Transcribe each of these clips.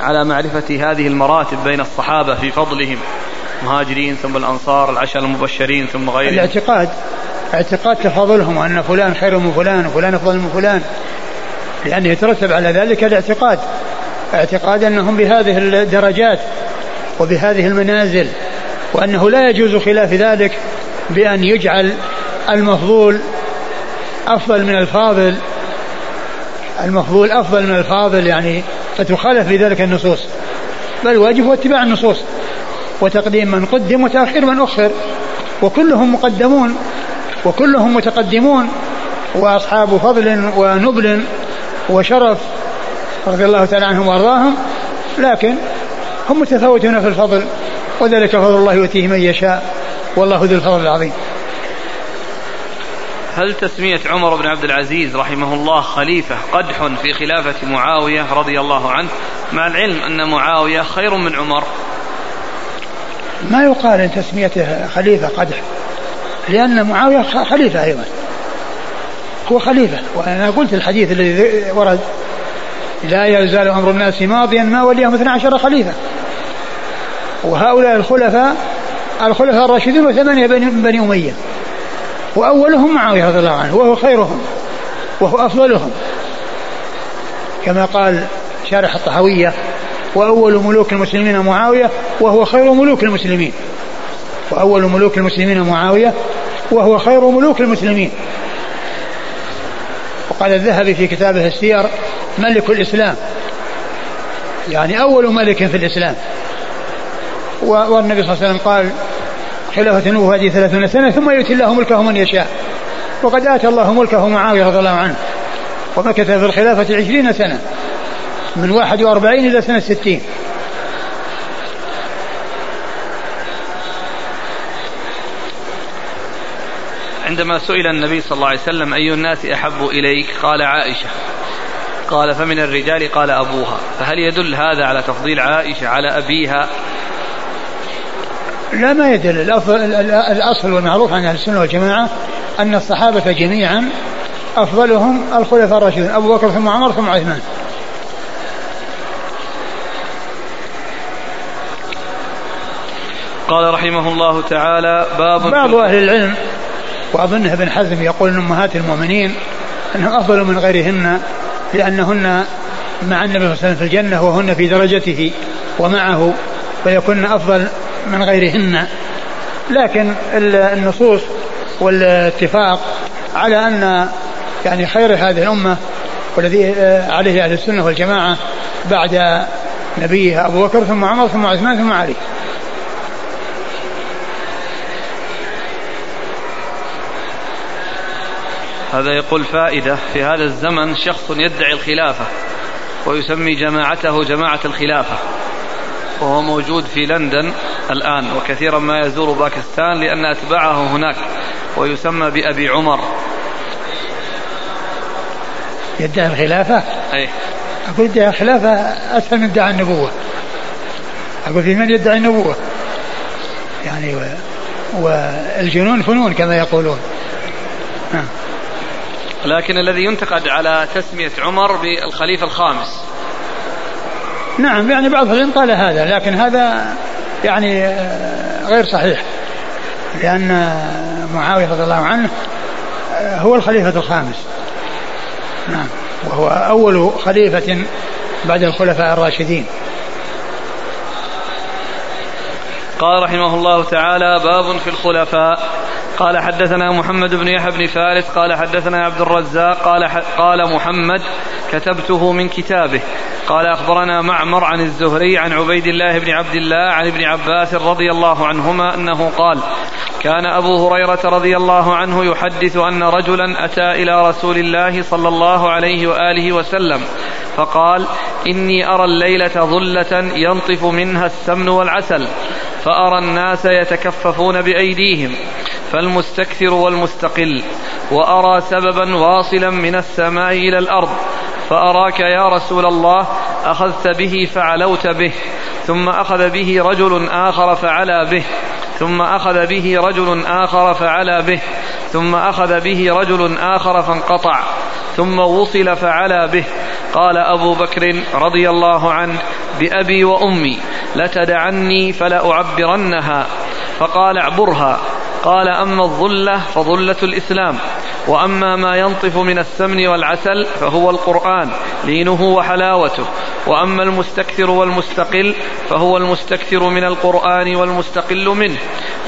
على معرفة هذه المراتب بين الصحابة في فضلهم. مهاجرين ثم الأنصار العشر المبشرين ثم غيرهم. الاعتقاد اعتقاد تفاضلهم أن فلان خير من فلان وفلان أفضل من فلان. لأنه يترتب على ذلك الاعتقاد. اعتقاد أنهم بهذه الدرجات وبهذه المنازل وأنه لا يجوز خلاف ذلك بأن يجعل المفضول أفضل من الفاضل. المفضول أفضل من الفاضل يعني فتخالف في ذلك النصوص. بل واجب هو اتباع النصوص وتقديم من قدم وتأخير من أخر. وكلهم مقدمون وكلهم متقدمون وأصحاب فضل ونبل وشرف رضي الله تعالى عنهم وأرضاهم لكن هم متفاوتون في الفضل وذلك فضل الله يؤتيه من يشاء والله ذو الفضل العظيم. هل تسمية عمر بن عبد العزيز رحمه الله خليفة قدح في خلافة معاوية رضي الله عنه؟ مع العلم أن معاوية خير من عمر. ما يقال إن تسميته خليفة قدح لأن معاوية خليفة أيضا. هو خليفة وأنا قلت الحديث الذي ورد. لا يزال أمر الناس ماضيا ما وليهم 12 خليفة. وهؤلاء الخلفاء الخلفاء الراشدون وثمانية من بني أمية. وأولهم معاوية رضي الله عنه وهو خيرهم وهو أفضلهم. كما قال شارح الطحويه وأول ملوك المسلمين معاوية وهو خير ملوك المسلمين. وأول ملوك المسلمين معاوية وهو خير ملوك المسلمين. وقال الذهبي في كتابه السير ملك الإسلام. يعني أول ملك في الإسلام. والنبي صلى الله عليه وسلم قال خلافة نبوة هذه ثلاثون سنة ثم يؤتي الله ملكه من يشاء. وقد آتى الله ملكه معاوية رضي الله عنه. ومكث في الخلافة عشرين سنة من 41 إلى سنة 60 عندما سئل النبي صلى الله عليه وسلم أي الناس أحب إليك؟ قال عائشة. قال فمن الرجال؟ قال أبوها. فهل يدل هذا على تفضيل عائشة على أبيها لا ما يدل. الأصل والمعروف عن أهل السنة والجماعة أن الصحابة جميعا أفضلهم الخلفاء الراشدون أبو بكر ثم عمر ثم عثمان. قال رحمه الله تعالى باب بعض أهل العلم. وأظنه ابن حزم يقول أن أمهات المؤمنين أنهم أفضل من غيرهن لأنهن مع النبي صلى الله عليه وسلم في الجنة وهن في درجته ومعه فيكن أفضل من غيرهن. لكن النصوص والاتفاق على أن يعني خير هذه الأمة والذي عليه أهل السنة والجماعة بعد نبيها أبو بكر ثم عمر ثم عثمان ثم علي. هذا يقول فائدة في هذا الزمن شخص يدعي الخلافة ويسمي جماعته جماعة الخلافة. وهو موجود في لندن. الآن وكثيرا ما يزور باكستان لأن أتباعه هناك ويسمى بأبي عمر. يدعي الخلافة؟ أي. أقول يدعي الخلافة أسهل من ادعاء النبوة. أقول في من يدعي النبوة؟ يعني و... والجنون فنون كما يقولون. نعم. لكن الذي ينتقد على تسمية عمر بالخليفة الخامس. نعم يعني بعض العلم قال هذا لكن هذا يعني آه، غير صحيح. لأن معاوية رضي الله عنه آه، هو الخليفة الخامس. نعم. وهو أول خليفة بعد الخلفاء الراشدين. قال رحمه الله تعالى باب في الخلفاء. قال حدثنا محمد بن يحيى بن فارس قال حدثنا عبد الرزاق قال قال محمد كتبته من كتابه. قال أخبرنا معمر عن الزهري عن عبيد الله بن عبد الله عن ابن عباس رضي الله عنهما أنه قال كان أبو هريرة رضي الله عنه يحدث أن رجلا أتى إلى رسول الله صلى الله عليه وآله وسلم فقال إني أرى الليلة ظلة ينطف منها السمن والعسل فأرى الناس يتكففون بأيديهم فالمستكثر والمستقل وأرى سببا واصلا من السماء إلى الأرض فأراك يا رسول الله أخذت به فعلوت به ثم أخذ به رجل آخر فعلا به ثم أخذ به رجل آخر فعلا به ثم أخذ به رجل آخر فانقطع ثم وصل فعلا به. قال أبو بكر رضي الله عنه بأبي وأمي لتدعني فلأعبرنها. فقال اعبرها. قال أما الظلة فظلة الإسلام. وأما ما ينطف من السمن والعسل فهو القرآن لينه وحلاوته. وأما المستكثر والمستقل فهو المستكثر من القرآن والمستقل منه.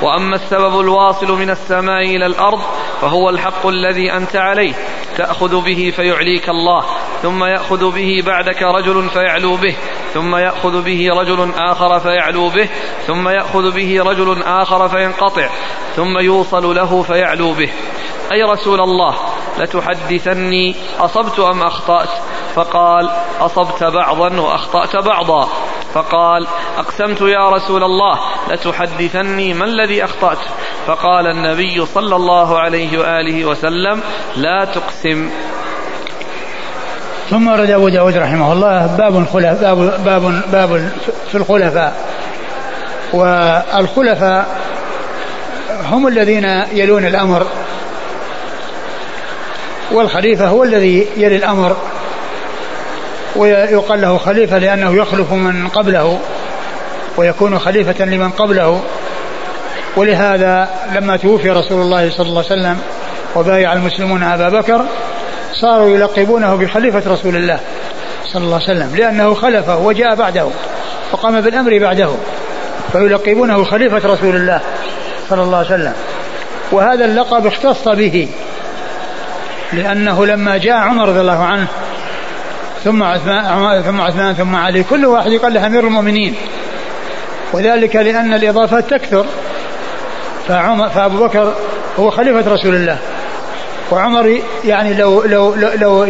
وأما السبب الواصل من السماء إلى الأرض فهو الحق الذي أنت عليه. تأخذ به فيعليك الله ثم يأخذ به بعدك رجل فيعلو به ثم يأخذ به رجل آخر فيعلو به ثم يأخذ به رجل آخر فينقطع ثم يوصل له فيعلو به. أي رسول الله لتحدثني أصبت أم أخطأت؟ فقال أصبت بعضا وأخطأت بعضا. فقال أقسمت يا رسول الله لتحدثني ما الذي أخطأت؟ فقال النبي صلى الله عليه وآله وسلم لا تقسم. ثم ورد أبو داود رحمه الله باب خلف باب باب باب في الخلفاء. والخلفاء هم الذين يلون الأمر. والخليفة هو الذي يلي الأمر ويقال له خليفة لأنه يخلف من قبله ويكون خليفة لمن قبله. ولهذا لما توفي رسول الله صلى الله عليه وسلم وبايع المسلمون أبا بكر صاروا يلقبونه بخليفة رسول الله صلى الله عليه وسلم لأنه خلفه وجاء بعده وقام بالأمر بعده فيلقبونه خليفة رسول الله صلى الله عليه وسلم. وهذا اللقب اختص به لأنه لما جاء عمر رضي الله عنه ثم عثمان ثم عثمان ثم علي كل واحد يقال له أمير المؤمنين. وذلك لأن الإضافات تكثر. فعمر فأبو بكر هو خليفة رسول الله. وعمر يعني لو لو لو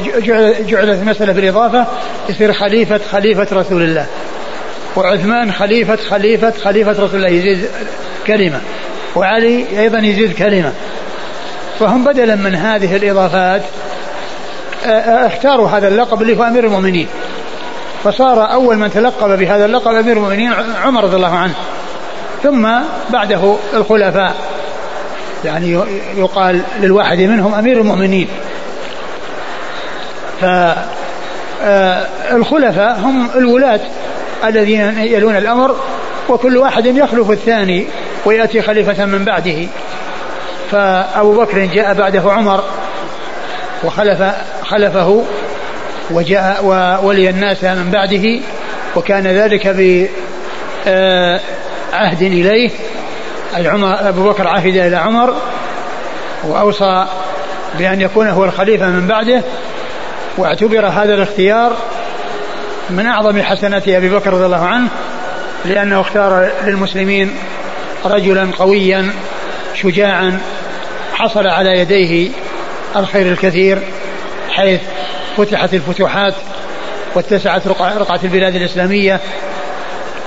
جعلت المسألة بالإضافة يصير خليفة خليفة رسول الله. وعثمان خليفة خليفة خليفة رسول الله يزيد كلمة. وعلي أيضا يزيد كلمة. فهم بدلا من هذه الإضافات اختاروا هذا اللقب اللي هو أمير المؤمنين. فصار أول من تلقب بهذا اللقب أمير المؤمنين عمر رضي الله عنه. ثم بعده الخلفاء. يعني يقال للواحد منهم أمير المؤمنين. فالخلفاء هم الولاة الذين يلون الأمر وكل واحد يخلف الثاني ويأتي خليفة من بعده. فأبو بكر جاء بعده عمر وخلف خلفه وجاء وولي الناس من بعده وكان ذلك بعهد إليه. أي عمر أبو بكر عهد إلى عمر وأوصى بأن يكون هو الخليفة من بعده واعتبر هذا الاختيار من أعظم حسنات أبي بكر رضي الله عنه لأنه اختار للمسلمين رجلا قويا شجاعا حصل على يديه الخير الكثير حيث فتحت الفتوحات واتسعت رقعة البلاد الإسلامية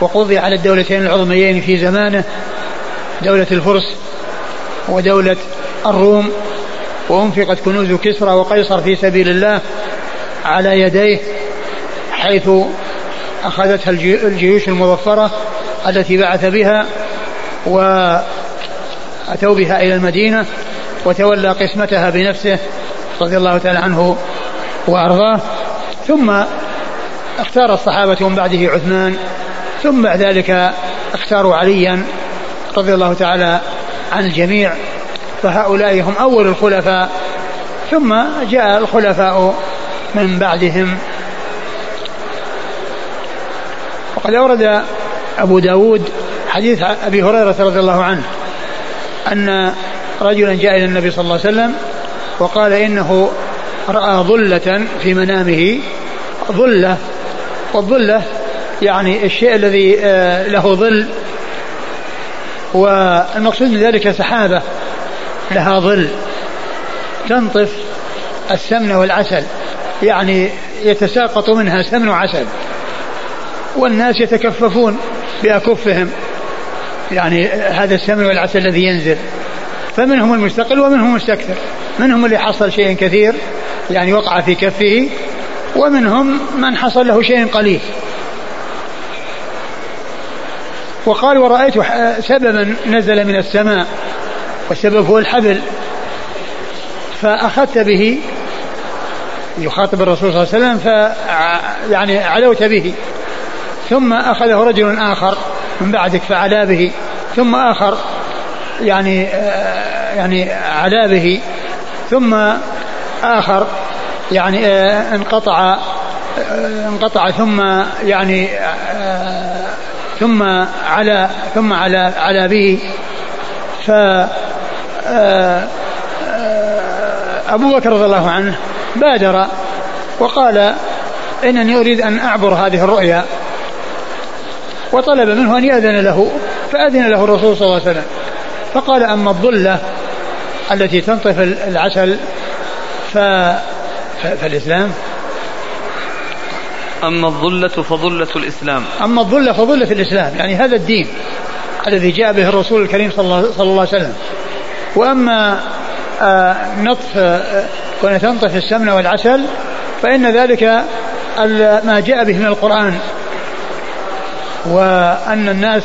وقضي على الدولتين العظميين في زمانه دولة الفرس ودولة الروم وأنفقت كنوز كسرى وقيصر في سبيل الله على يديه حيث أخذتها الجيوش المظفرة التي بعث بها وأتوا بها إلى المدينة. وتولى قسمتها بنفسه رضي الله تعالى عنه وأرضاه. ثم اختار الصحابة من بعده عثمان. ثم بعد ذلك اختاروا عليا رضي الله تعالى عن الجميع. فهؤلاء هم أول الخلفاء. ثم جاء الخلفاء من بعدهم. وقد أورد أبو داود حديث أبي هريرة رضي الله عنه أن رجلا جاء إلى النبي صلى الله عليه وسلم وقال إنه رأى ظلة في منامه. ظلة. والظلة يعني الشيء الذي آه، له ظل. والمقصود من ذلك سحابة. لها ظل. تنطف السمن والعسل. يعني يتساقط منها سمن وعسل. والناس يتكففون بأكفهم. يعني هذا السمن والعسل الذي ينزل. فمنهم المستقل ومنهم المستكثر. منهم اللي حصل شيء كثير يعني وقع في كفه ومنهم من حصل له شيء قليل. وقال ورأيت سببا نزل من السماء والسبب هو الحبل. فأخذت به يخاطب الرسول صلى الله عليه وسلم ف يعني علوت به. ثم أخذه رجل آخر من بعدك فعلا به. ثم آخر يعني آه، يعني علا به ثم آخر يعني آه، انقطع آه، انقطع ثم يعني ثم على ثم على على به. ف أبو بكر رضي الله عنه بادر وقال إنني أريد أن أعبر هذه الرؤيا. وطلب منه أن يأذن له فأذن له الرسول صلى الله عليه وسلم. فقال أما الظلة التي تنطف العسل ف... فالإسلام؟ أما الظلة فظلة الإسلام. أما الظلة فظلة الإسلام يعني هذا الدين الذي جاء به الرسول الكريم صلى الله, صلى الله عليه وسلم. وأما آه نطف آه كون تنطف السمن والعسل فإن ذلك ما جاء به من القرآن. وأن الناس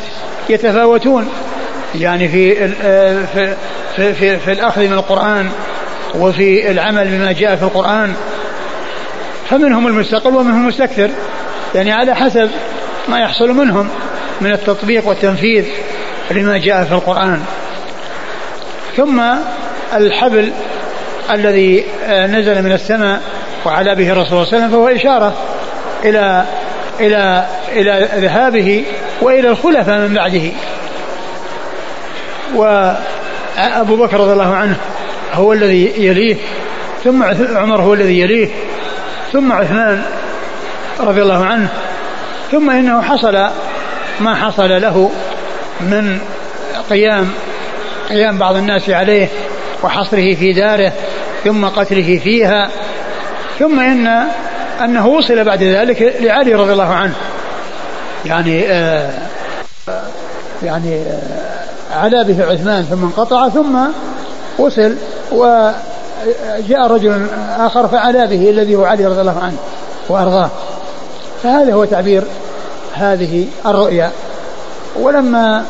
يتفاوتون يعني في آه، في في, في, الأخذ من القرآن وفي العمل بما جاء في القرآن فمنهم المستقل ومنهم المستكثر يعني على حسب ما يحصل منهم من التطبيق والتنفيذ لما جاء في القرآن. ثم الحبل الذي آه، نزل من السماء وعلى به الرسول صلى الله عليه وسلم فهو إشارة إلى إلى إلى ذهابه وإلى الخلفاء من بعده. وأبو بكر رضي الله عنه هو الذي يليه ثم عمر هو الذي يليه ثم عثمان رضي الله عنه ثم إنه حصل ما حصل له من قيام قيام بعض الناس عليه وحصره في داره ثم قتله فيها ثم ان أنه وصل بعد ذلك لعلي رضي الله عنه. يعني آه يعني آه علا به عثمان ثم انقطع ثم وصل وجاء رجل آخر فعلا به الذي هو علي رضي الله عنه وأرضاه. فهذا هو تعبير هذه الرؤيا. ولما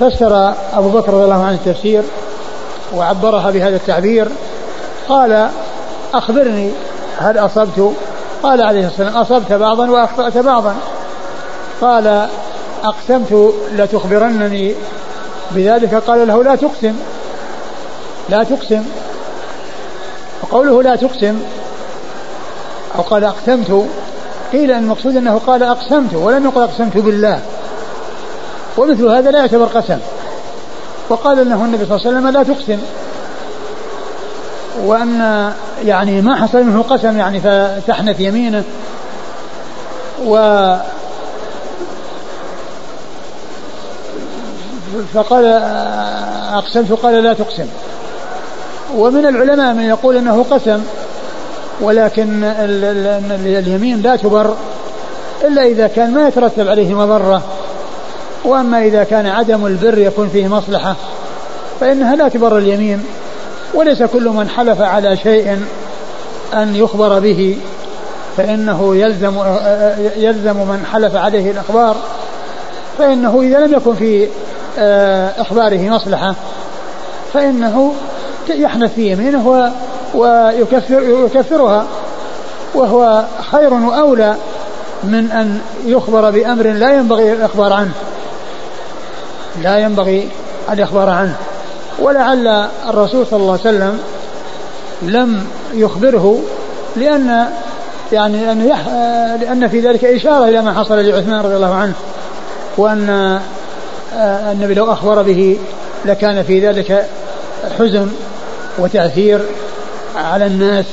فسر أبو بكر رضي الله عنه التفسير وعبرها بهذا التعبير قال أخبرني هل أصبت؟ قال عليه الصلاة والسلام أصبت بعضا وأخطأت بعضا. قال أقسمت لتخبرنني بذلك قال له لا تقسم. لا تقسم. وقوله لا تقسم أو قال أقسمت قيل أن المقصود أنه قال أقسمت ولم يقل أقسمت بالله. ومثل هذا لا يعتبر قسم. وقال أنه النبي صلى الله عليه وسلم لا تقسم. وأن يعني ما حصل منه قسم يعني فتحنث يمينه. و فقال أقسمت قال لا تقسم. ومن العلماء من يقول أنه قسم ولكن اليمين لا تبر إلا إذا كان ما يترتب عليه مضرة. وأما إذا كان عدم البر يكون فيه مصلحة فإنها لا تبر اليمين. وليس كل من حلف على شيء أن يخبر به فإنه يلزم يلزم من حلف عليه الأخبار. فإنه إذا لم يكن في إخباره مصلحة. فإنه يحنث في يمينه ويكفر يكفرها. وهو خير وأولى من أن يخبر بأمر لا ينبغي الإخبار عنه. لا ينبغي الإخبار عنه. ولعل الرسول صلى الله عليه وسلم لم يخبره لأن يعني لأن, في ذلك إشارة إلى ما حصل لعثمان رضي الله عنه. وأن آه، النبي لو أخبر به لكان في ذلك حزن وتأثير على الناس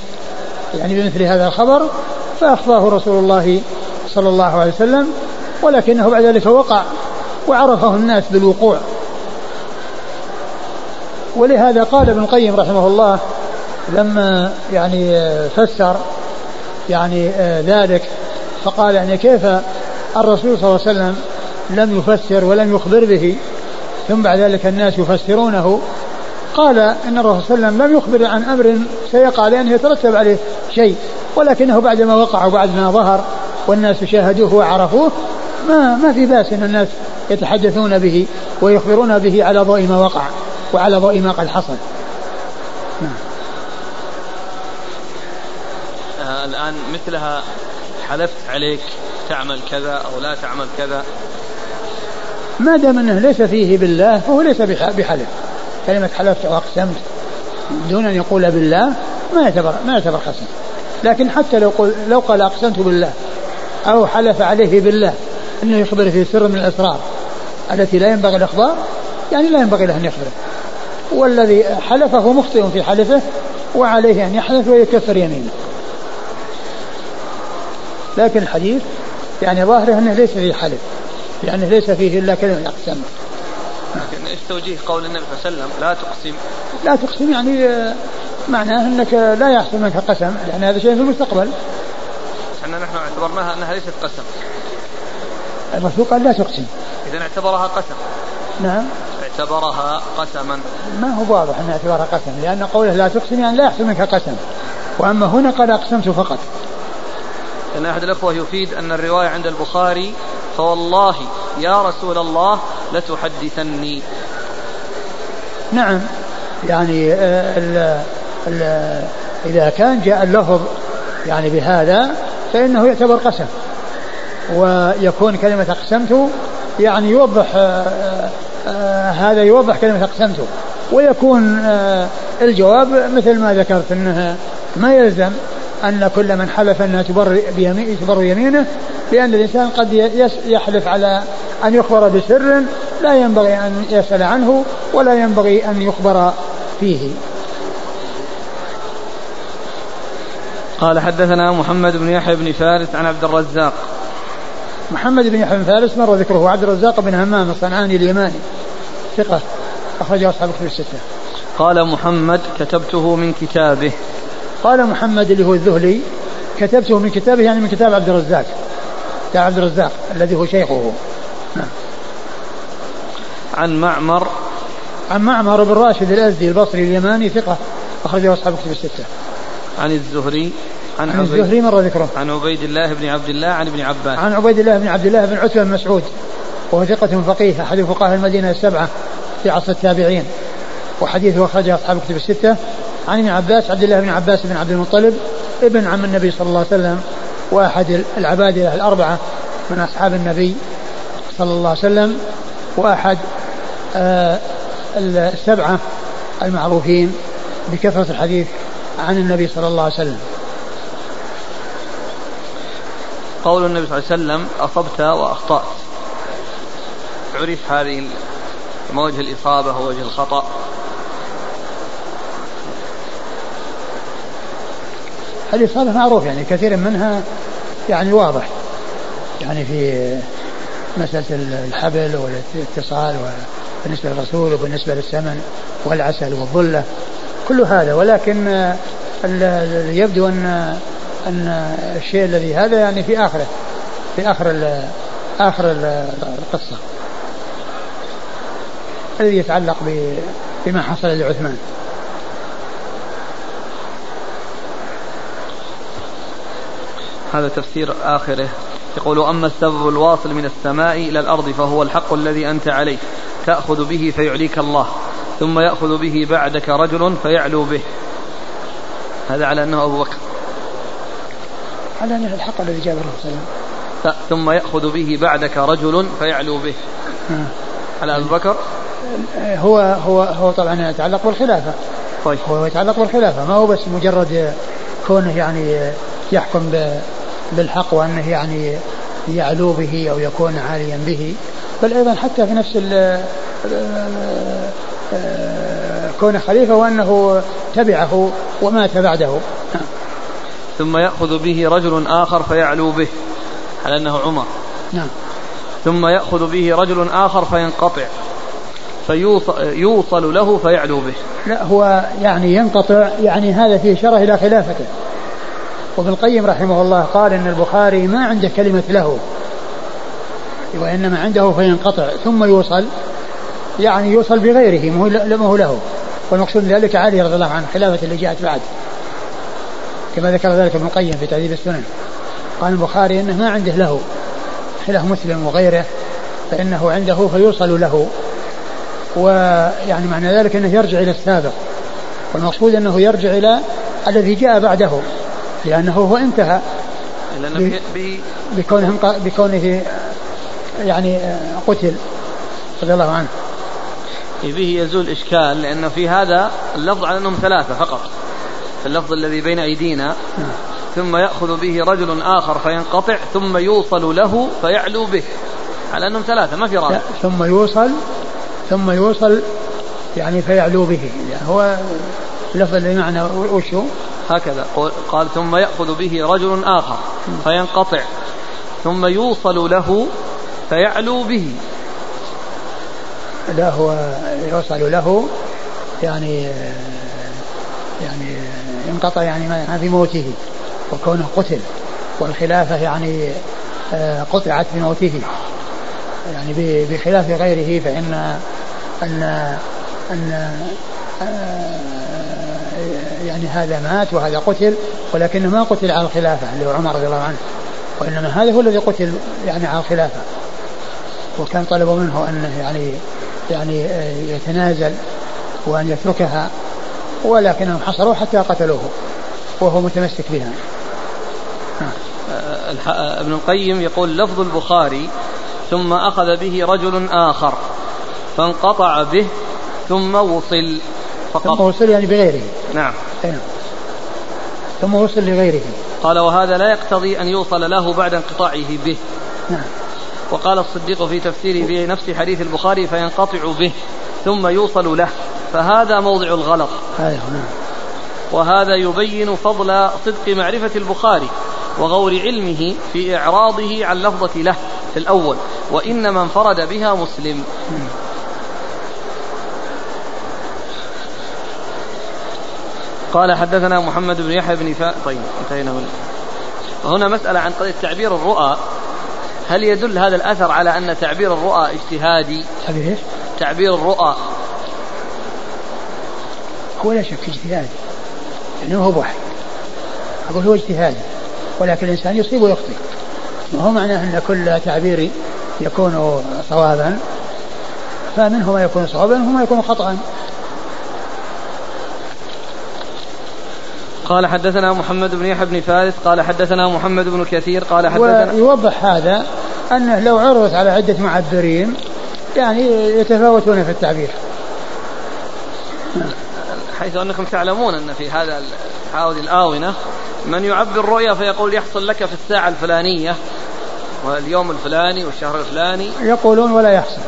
يعني بمثل هذا الخبر فأخفاه رسول الله صلى الله عليه وسلم ولكنه بعد ذلك وقع وعرفه الناس بالوقوع. ولهذا قال ابن القيم رحمه الله لما يعني فسر يعني آه، ذلك فقال يعني كيف الرسول صلى الله عليه وسلم لم يفسر ولم يخبر به ثم بعد ذلك الناس يفسرونه قال إن الرسول صلى الله عليه وسلم لم يخبر عن أمر سيقع لأنه يترتب عليه شيء ولكنه بعدما وقع وبعدما ظهر والناس شاهدوه وعرفوه ما ما في بأس إن الناس يتحدثون به ويخبرون به على ضوء ما وقع وعلى ضوء ما قد حصل. نعم. الآن مثلها حلفت عليك تعمل كذا أو لا تعمل كذا ما دام أنه ليس فيه بالله فهو ليس بحلف. كلمة حلفت أو أقسمت دون أن يقول بالله ما يعتبر ما يعتبر قسم. لكن حتى لو قل لو قال أقسمت بالله أو حلف عليه بالله أنه يخبر في سر من الأسرار التي لا ينبغي الإخبار يعني لا ينبغي له أن يخبره. والذي حلفه مخطئ في حلفه وعليه أن يحلف ويكفر يمينه. لكن الحديث يعني ظاهره أنه ليس فيه حلف. لأنه ليس فيه إلا كلمة أقسم لكن إيش توجيه قول النبي صلى الله عليه وسلم؟ لا تقسم. لا تقسم يعني آه، معناه أنك لا يحصل منك قسم لأن هذا شيء في المستقبل. إحنا نحن اعتبرناها أنها ليست قسم. الرسول قال لا تقسم. اذا اعتبرها قسم. نعم. اعتبرها قسما. ما هو واضح انه اعتبرها قسم لأن قوله لا تقسم يعني لا يحصل منك قسم. وأما هنا قال أقسمت فقط. ان أحد الأخوة يفيد أن الرواية عند البخاري فوالله يا رسول الله لتحدثني. نعم. يعني آه، ال ال إذا كان جاء اللفظ يعني بهذا فإنه يعتبر قسم. ويكون كلمة أقسمت يعني يوضح آه، آه، هذا يوضح كلمة أقسمت. ويكون الجواب مثل ما ذكرت أنه ما يلزم أن كل من حلف أنها تبر, تبر يمينه لأن الإنسان قد يحلف على أن يخبر بسر لا ينبغي أن يسأل عنه ولا ينبغي أن يخبر فيه. قال حدثنا محمد بن يحيى بن فارس عن عبد الرزاق. محمد بن يحيى بن فارس مر ذكره عبد الرزاق بن همام الصنعاني اليماني. ثقة. أخرجه أصحاب الكتب الستة. قال محمد كتبته من كتابه. قال محمد اللي هو الذهلي كتبته من كتابه يعني من كتاب عبد الرزاق. عبد الرزاق الذي هو شيخه. نعم. عن معمر. عن معمر بن راشد الأزدي البصري اليماني ثقة أخرجه أصحاب الكتب الستة. عن الزهري عن, عن الزهري مر ذكره. عن عبيد الله بن عبد الله عن ابن عباس. عن عبيد الله بن عبد الله بن عتبه بن مسعود وهو ثقة فقيه أحد فقهاء المدينة السبعة في عصر التابعين. وحديثه أخرجه أصحاب الكتب الستة. عن ابن عباس عبد الله بن عباس بن عبد المطلب ابن عم النبي صلى الله عليه وسلم. واحد العبادله الاربعه من اصحاب النبي صلى الله عليه وسلم واحد آه السبعه المعروفين بكثرة الحديث عن النبي صلى الله عليه وسلم. قول النبي صلى الله عليه وسلم أصبت وأخطأت. عرف هذه وجه الإصابة ووجه الخطا الإصابة معروف يعني كثير منها يعني واضح. يعني في مسألة الحبل والاتصال بالنسبة للرسول وبالنسبة للسمن والعسل والظلة كل هذا. ولكن يبدو أن أن الشيء الذي هذا يعني في آخره في آخر آخر القصة. الذي يتعلق بما حصل لعثمان. هذا تفسير آخره. يقول أما السبب الواصل من السماء إلى الأرض فهو الحق الذي أنت عليه. تأخذ به فيعليك الله ثم يأخذ به بعدك رجل فيعلو به. هذا على أنه أبو بكر. على أنه الحق الذي جابه الرسول ثم يأخذ به بعدك رجل فيعلو به. آه. على أبو بكر؟ هو هو هو طبعا يتعلق بالخلافة. طيب. هو يتعلق بالخلافة. ما هو بس مجرد كونه يعني يحكم بالحق وأنه يعني يعلو به أو يكون عاليا به بل أيضا حتى في نفس كون خليفة وأنه تبعه ومات بعده ثم يأخذ به رجل آخر فيعلو به على أنه عمر. نعم. ثم يأخذ به رجل آخر فينقطع فيوصل له فيعلو به. لا هو يعني ينقطع يعني هذا فيه شرح إلى خلافته. وابن القيم رحمه الله قال إن البخاري ما عنده كلمة له وإنما عنده فينقطع ثم يوصل يعني يوصل بغيره ما هو له. والمقصود ذلك علي رضي الله عنه خلافة اللي جاءت بعد. كما ذكر ذلك ابن القيم في تهذيب السنن. قال البخاري إنه ما عنده له خلاف مسلم وغيره فإنه عنده فيوصل له. ويعني معنى ذلك إنه يرجع إلى السابق. والمقصود إنه يرجع إلى الذي جاء بعده. لأنه هو انتهى. بكونه بكونه يعني قتل رضي الله عنه. به يزول إشكال لأن في هذا اللفظ على أنهم ثلاثة فقط. اللفظ الذي بين أيدينا. ثم يأخذ به رجل آخر فينقطع ثم يوصل له فيعلو به. على أنهم ثلاثة ما في رابع. ثم يوصل ثم يوصل يعني فيعلو به. يعني هو اللفظ الذي معنى وش هو؟ هكذا. قال ثم يأخذ به رجل آخر فينقطع. ثم يوصل له فيعلو به. لا هو يوصل له يعني يعني انقطع يعني في موته وكونه قتل. والخلافة يعني آه، قطعت بموته. يعني بخلاف غيره فإن أن أن آه، يعني هذا مات وهذا قتل ولكنه ما قتل على الخلافة اللي هو عمر رضي الله عنه وإنما هذا هو الذي قتل يعني على الخلافة. وكان طلبوا منه أنه يعني يعني آه، يتنازل وأن يتركها ولكنهم حصروا حتى قتلوه وهو متمسك بها. آه، ابن القيم يقول لفظ البخاري ثم أخذ به رجل آخر فانقطع به ثم وصل. فقط. ثم وصل يعني بغيره. نعم. نعم ثم وصل لغيره. قال وهذا لا يقتضي أن يوصل له بعد انقطاعه به. نعم. وقال الصديق في تفسيره في نفس حديث البخاري فينقطع به ثم يوصل له. فهذا موضع الغلط. أيوه نعم. وهذا يبين فضل صدق معرفة البخاري وغور علمه في إعراضه عن لفظة له في الأول وإنما انفرد بها مسلم. قال حدثنا محمد بن يحيى بن فا طيب انتهينا من هنا مسألة عن قضية تعبير الرؤى. هل يدل هذا الأثر على أن تعبير الرؤى اجتهادي؟ تعبير إيش؟ تعبير الرؤى. هو لا شك اجتهادي لأنه هو بوحي أقول هو اجتهادي ولكن الإنسان يصيب ويخطئ. وهو معناه أن كل تعبير يكون صوابا؟ فمنه ما يكون صوابا ومنه ما يكون خطأ قال حدثنا محمد بن يحيى بن فارس قال حدثنا محمد بن كثير قال حدثنا ويوضح هذا أنه لو عرضت على عدة معبرين يعني يتفاوتون في التعبير. حيث أنكم تعلمون أن في هذا هذه الآونة من يعبر رؤيا فيقول يحصل لك في الساعة الفلانية واليوم الفلاني والشهر الفلاني. يقولون ولا يحصل.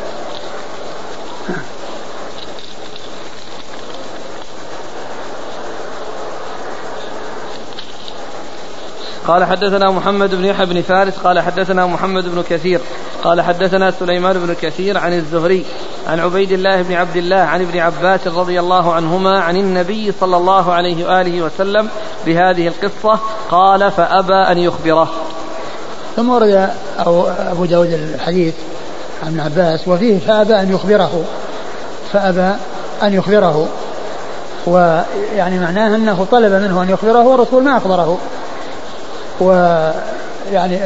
قال حدثنا محمد بن يحيى بن فارس قال حدثنا محمد بن كثير قال حدثنا سليمان بن كثير عن الزهري عن عبيد الله بن عبد الله عن ابن عباس رضي الله عنهما عن النبي صلى الله عليه وآله وسلم بهذه القصة قال فأبى أن يخبره. ثم ورد أبو داود الحديث عن ابن عباس وفيه فأبى أن يخبره فأبى أن يخبره ويعني معناه أنه طلب منه أن يخبره والرسول ما أخبره ويعني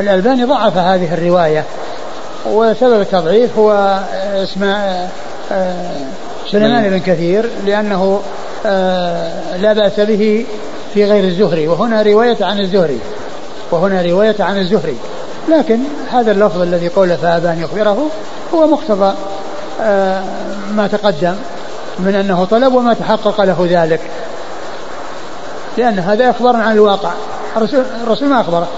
الألباني ضعف هذه الرواية وسبب التضعيف هو اسماء آه، سليمان بن كثير لأنه آه، لا بأس به في غير الزهري وهنا رواية عن الزهري وهنا رواية عن الزهري. لكن هذا اللفظ الذي قول فأبان يخبره هو مقتضى آه، ما تقدم من أنه طلب وما تحقق له ذلك لأن هذا إخبار عن الواقع. الرسول, ما أخبره.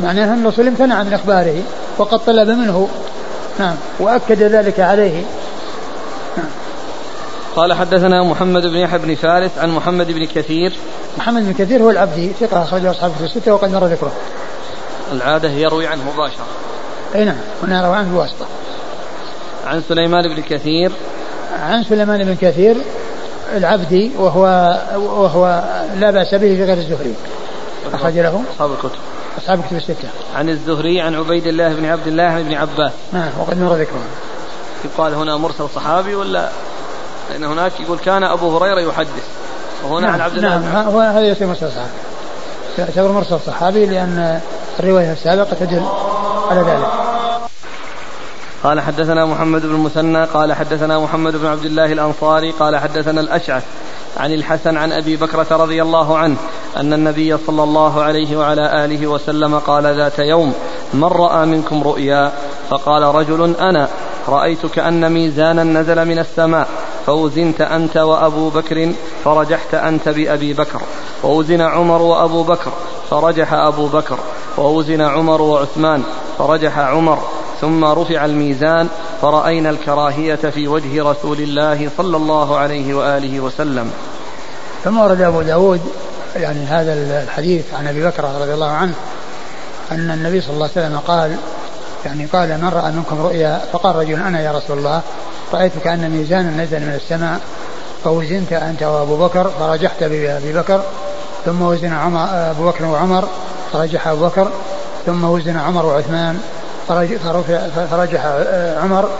معناه أن الرسول امتنع من إخباره وقد طلب منه. نعم. وأكد ذلك عليه. نعم. قال حدثنا محمد بن يحيى بن فارس عن محمد بن كثير. محمد بن كثير هو العبدي ثقة أخرج أصحابه في الستة وقد مر ذكره. العادة يروي عنه مباشرة. أي نعم. هنا روى عنه بواسطة عن سليمان بن كثير. عن سليمان بن كثير العبدي وهو وهو لا بأس به في غير الزهري. أخرج له؟ أصحاب الكتب. أصحاب الكتب الستة. عن الزهري عن عبيد الله بن عبد الله بن عباس. نعم وقد مر ذكره. يقال هنا مرسل صحابي ولا؟ لأن هناك يقول كان أبو هريرة يحدث. وهنا نعم عن عبد الله نعم هو هذا يصير مرسل صحابي. يعتبر مرسل صحابي لأن الرواية السابقة تدل على ذلك. قال حدثنا محمد بن المثنى قال حدثنا محمد بن عبد الله الأنصاري قال حدثنا الأشعث. عن الحسن عن أبي بكرة رضي الله عنه أن النبي صلى الله عليه وعلى آله وسلم قال ذات يوم من رأى منكم رؤيا؟ فقال رجل أنا. رأيت كأن ميزانا نزل من السماء فوزنت أنت وأبو بكر فرجحت أنت بأبي بكر. ووزن عمر وأبو بكر فرجح أبو بكر. ووزن عمر وعثمان فرجح عمر. ثم رفع الميزان فرأينا الكراهية في وجه رسول الله صلى الله عليه وآله وسلم. ثم ورد أبو داود يعني هذا الحديث عن أبي بكر رضي الله عنه أن النبي صلى الله عليه وسلم قال يعني قال من رأى منكم رؤيا فقال رجل أنا يا رسول الله رأيت كأن ميزانا نزل من السماء فوزنت أنت وأبو بكر فرجحت بأبي بكر ثم وزن عمر أبو بكر وعمر فرجح أبو بكر ثم وزن عمر وعثمان فرفع فرجح عمر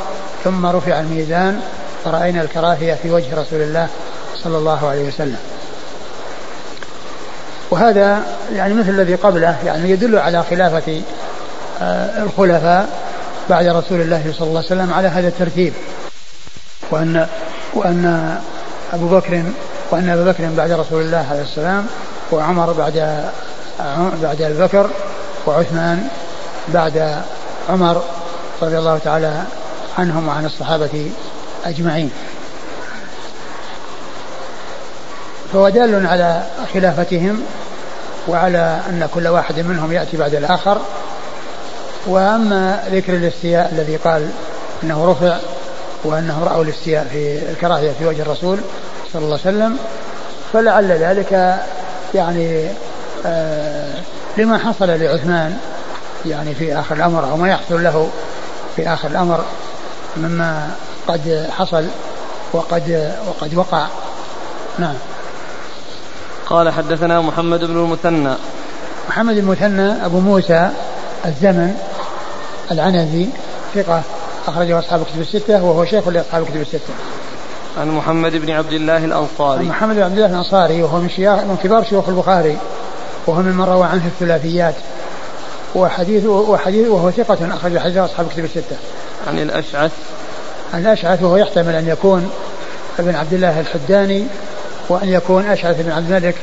ثم رفع الميزان فرأينا الكراهية في وجه رسول الله صلى الله عليه وسلم. وهذا يعني مثل الذي قبله يعني يدل على خلافة آه، الخلفاء بعد رسول الله صلى الله عليه وسلم على هذا الترتيب. وأن وأن أبو بكر وأن أبا بكر بعد رسول الله عليه السلام وعمر بعد بعد أبي بكر وعثمان بعد عمر رضي الله تعالى عنهم وعن الصحابة أجمعين. فهو دال على خلافتهم وعلى أن كل واحد منهم يأتي بعد الآخر. وأما ذكر الاستياء الذي قال أنه رفع وأنه رأوا الاستياء في الكراهية في وجه الرسول صلى الله عليه وسلم فلعل ذلك يعني آه لما حصل لعثمان يعني في آخر الأمر أو ما يحصل له في آخر الأمر مما قد حصل وقد وقد وقع نعم قال حدثنا محمد بن المثنى محمد المثنى أبو موسى الزمن العنزي ثقة أخرجه أصحاب الكتب الستة وهو شيخ لأصحاب الكتب الستة. عن محمد بن عبد الله الأنصاري. محمد بن عبد الله الأنصاري وهو من من كبار شيوخ البخاري وهو ممن روى عنه الثلاثيات وحديث وحديث وهو ثقة أخرج حديث أصحاب الكتب الستة. عن الأشعث. عن الأشعث وهو يحتمل أن يكون ابن عبد الله الحداني وأن يكون أشعث بن عبد الملك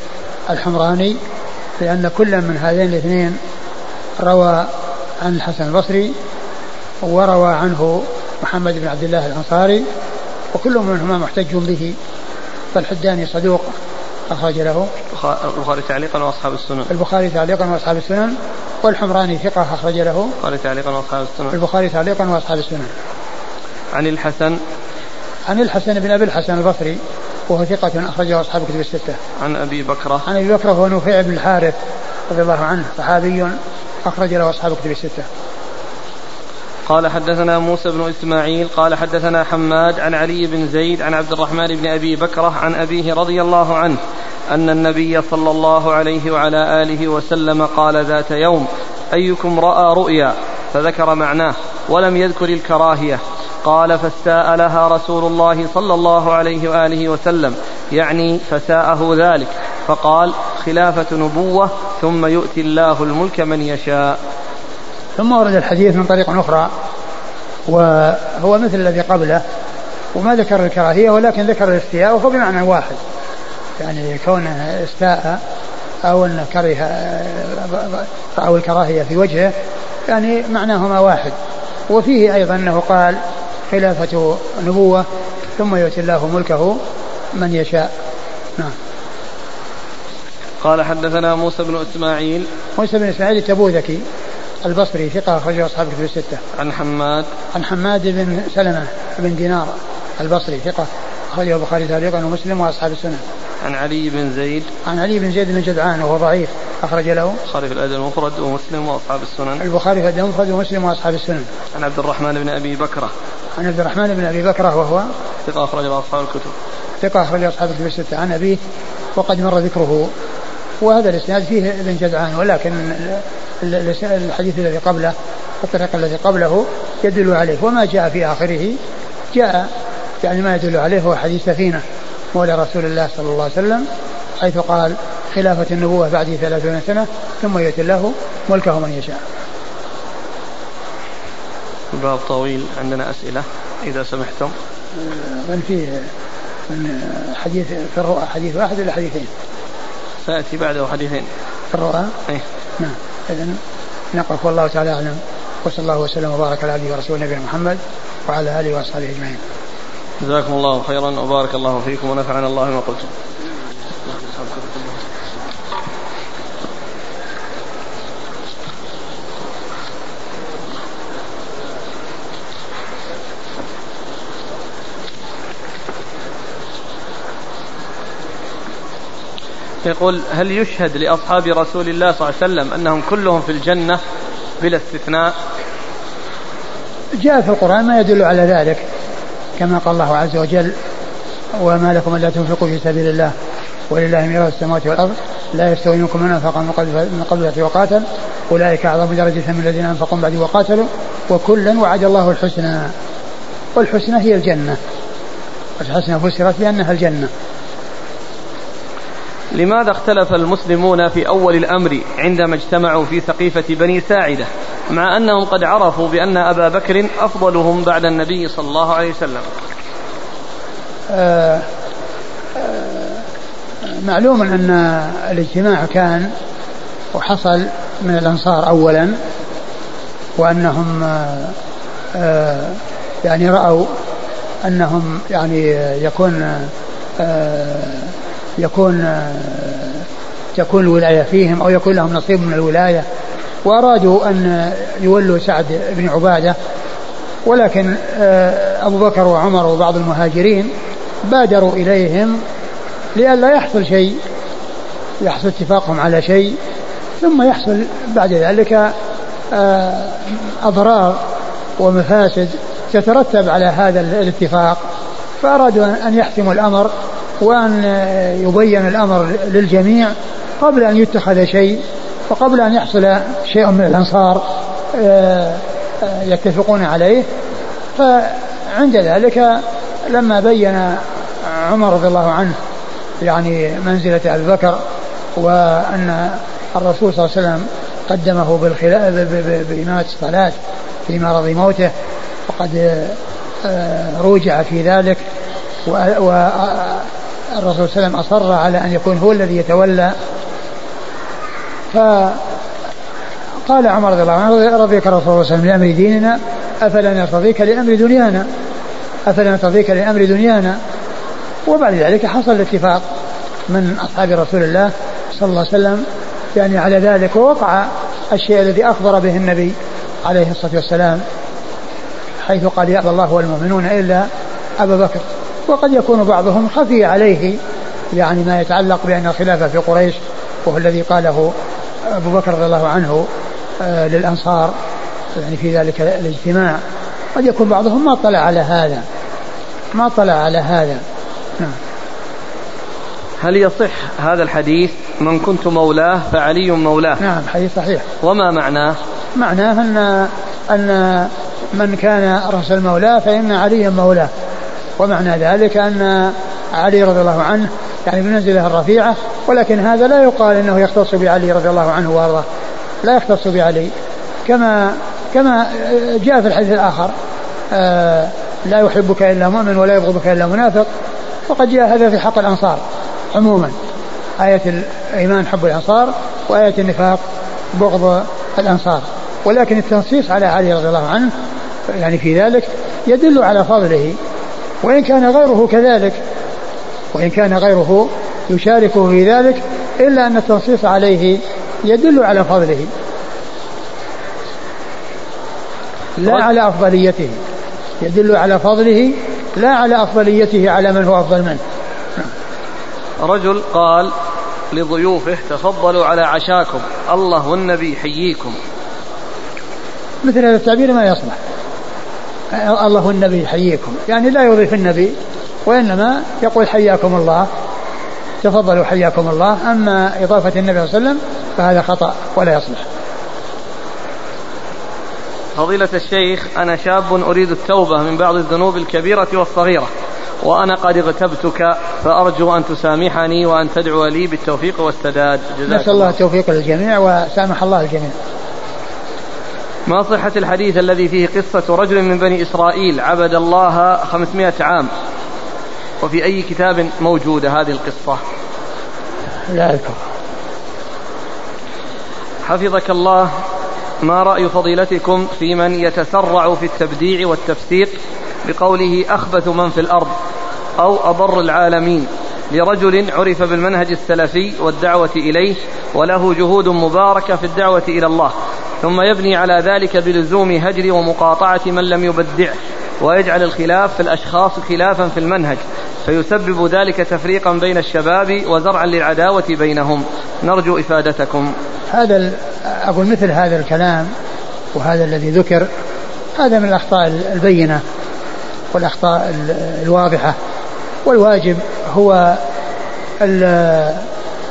الحمراني لأن كل من هذين الاثنين روى عن الحسن البصري وروى عنه محمد بن عبد الله الأنصاري وكل منهما محتج به فالحداني صدوق أخرج له البخاري تعليقا وأصحاب السنن البخاري تعليقا وأصحاب السنن والحمراني ثقة أخرج له البخاري تعليقا وأصحاب السنن البخاري تعليقا وأصحاب السنن عن الحسن عن الحسن بن أبي الحسن البصري وهو ثقة أخرجه أصحاب كتب الستة. عن أبي بكرة. عن أبي بكرة هو نفيع بن الحارث رضي الله عنه صحابي أخرج له أصحاب كتب الستة. قال حدثنا موسى بن إسماعيل قال حدثنا حماد عن علي بن زيد عن عبد الرحمن بن أبي بكرة عن أبيه رضي الله عنه أن النبي صلى الله عليه وعلى آله وسلم قال ذات يوم أيكم رأى رؤيا فذكر معناه ولم يذكر الكراهية. قال فاستاء لها رسول الله صلى الله عليه وآله وسلم يعني فساءه ذلك. فقال خلافة نبوة ثم يؤتي الله الملك من يشاء. ثم ورد الحديث من طريق أخرى وهو مثل الذي قبله وما ذكر الكراهية ولكن ذكر الاستياء وهو بمعنى واحد. يعني كونه استاء أو أنه كره أو الكراهية في وجهه يعني معناهما واحد. وفيه أيضا أنه قال خلافة نبوة ثم يؤتي الله ملكه من يشاء. نعم. قال حدثنا موسى بن إسماعيل. موسى بن إسماعيل التبوذكي البصري ثقة أخرجه أصحاب الكتب الستة. عن حماد. عن حماد بن سلمة بن دينار البصري ثقة أخرجه البخاري تعليقا ومسلم وأصحاب السنة. عن علي بن زيد. عن علي بن زيد بن جدعان وهو ضعيف أخرج له. البخاري في الأدب المفرد ومسلم وأصحاب السنن. البخاري في الأدب المفرد ومسلم وأصحاب السنن. عن عبد الرحمن بن أبي بكرة. عن عبد الرحمن بن أبي بكرة وهو ثقة أخرج أصحاب الكتب. ثقة أخرج أصحاب الكتب الستة. عن أبيه وقد مر ذكره. وهذا الإسناد فيه ابن جدعان ولكن الحديث الذي قبله الطريق الذي قبله يدل عليه. وما جاء في آخره جاء يعني ما يدل عليه هو حديث سفينة. مولى رسول الله صلى الله عليه وسلم حيث قال خلافة النبوة بعد ثلاثون سنة ثم يأتي الله ملكه من يشاء. الباب طويل عندنا أسئلة إذا سمحتم. من فيه؟ من حديث في الرؤى حديث واحد ولا حديثين؟ سيأتي بعده حديثين. الرؤى؟ أي نعم. إذا نقف والله تعالى أعلم. وصلى الله وسلم وبارك على عبده ورسوله نبينا محمد وعلى آله وأصحابه أجمعين. جزاكم الله خيرا وبارك الله فيكم ونفعنا الله ما قلتم. يقول هل يشهد لأصحاب رسول الله صلى الله عليه وسلم أنهم كلهم في الجنة بلا استثناء؟ جاء في القرآن ما يدل على ذلك. كما قال الله عز وجل وما لكم ألا تنفقوا في سبيل الله ولله ميراث السماوات والأرض لا يستوي منكم من أنفق من قبل وقاتل أولئك أعظم درجة من الذين أنفقوا بعد وقاتلوا وكلا وعد الله الحسنى. والحسنى هي الجنة. الحسنى فسرت بأنها الجنة. لماذا اختلف المسلمون في أول الأمر عندما اجتمعوا في سقيفة بني ساعدة؟ مع أنهم قد عرفوا بأن أبا بكر أفضلهم بعد النبي صلى الله عليه وسلم. آه آه معلوم أن الاجتماع كان وحصل من الأنصار أولا وأنهم آه, يعني رأوا أنهم يعني يكون يكون تكون الولاية فيهم أو يكون لهم نصيب من الولاية. وأرادوا أن يولوا سعد بن عبادة ولكن آه، أبو بكر وعمر وبعض المهاجرين بادروا إليهم لئلا يحصل شيء يحصل اتفاقهم على شيء ثم يحصل بعد ذلك آه، أضرار ومفاسد تترتب على هذا الاتفاق. فأرادوا أن يحسموا الأمر وأن يبين الأمر للجميع قبل أن يتخذ شيء. وقبل أن يحصل شيء من الأنصار آه، آه، يتفقون عليه فعند ذلك لما بين عمر رضي الله عنه يعني منزلة أبي بكر وأن الرسول صلى الله عليه وسلم قدمه بإمامة الصلاة في مرض موته وقد آه، روجع في ذلك الرسول صلى الله عليه وسلم أصر على أن يكون هو الذي يتولى فقال عمر رضي الله عنه رضيك الرسول صلى الله عليه وسلم لأمر ديننا أفلا نرتضيك لأمر دنيانا أفلا نرتضيك لأمر دنيانا. وبعد ذلك حصل الاتفاق من أصحاب رسول الله صلى الله عليه وسلم يعني على ذلك ووقع الشيء الذي أخبر به النبي عليه الصلاة والسلام حيث قال يأبى الله والمؤمنون إلا أبا بكر وقد يكون بعضهم خفي عليه يعني ما يتعلق بأن الخلافة في قريش وهو الذي قاله أبو بكر رضي الله عنه آه، للأنصار يعني في ذلك الاجتماع. قد يكون بعضهم ما اطلع على هذا. ما اطلع على هذا. نعم. هل يصح هذا الحديث من كنت مولاه فعلي مولاه؟ نعم حديث صحيح. وما معناه؟ معناه أن أن من كان رسل مولاه فإن عليا مولاه. ومعنى ذلك أن علي رضي الله عنه يعني بمنزله الرفيعة ولكن هذا لا يقال إنه يختص بعلي رضي الله عنه وأرضاه. لا يختص بعلي. كما كما جاء في الحديث الآخر آه لا يحبك إلا مؤمن ولا يبغضك إلا منافق. وقد جاء هذا في حق الأنصار عموما. آية الإيمان حب الأنصار وآية النفاق بغض الأنصار. ولكن التنصيص على علي رضي الله عنه يعني في ذلك يدل على فضله. وإن كان غيره كذلك. وإن كان غيره يشاركه في ذلك إلا أن التنصيص عليه يدل على فضله. لا على أفضليته. يدل على فضله لا على أفضليته على من هو أفضل منه. رجل قال لضيوفه تفضلوا على عشاكم. الله والنبي يحييكم مثل هذا التعبير ما يصلح. الله والنبي يحييكم يعني لا يضيف النبي وإنما يقول حياكم الله. تفضلوا حياكم الله. أما إضافة النبي صلى الله عليه وسلم فهذا خطأ ولا يصلح. فضيلة الشيخ أنا شاب أريد التوبة من بعض الذنوب الكبيرة والصغيرة وأنا قد اغتبتك فأرجو أن تسامحني وأن تدعو لي بالتوفيق والسداد. نسأل الله. التوفيق للجميع وسامح الله الجميع. ما صحة الحديث الذي فيه قصة رجل من بني إسرائيل عبد الله خمسمائة عام وفي أي كتاب موجودة هذه القصة؟ لا أذكر. حفظك الله ما رأي فضيلتكم في من يتسرع في التبديع والتفسيق بقوله أخبث من في الأرض أو أضر العالمين لرجل عرف بالمنهج السلفي والدعوة إليه وله جهود مباركة في الدعوة إلى الله ثم يبني على ذلك بلزوم هجر ومقاطعة من لم يبدعه ويجعل الخلاف في الأشخاص خلافا في المنهج فيسبب ذلك تفريقا بين الشباب وزرعا للعداوة بينهم. نرجو إفادتكم. هذا أقول مثل هذا الكلام وهذا الذي ذكر هذا من الأخطاء البينة والأخطاء الواضحة. والواجب هو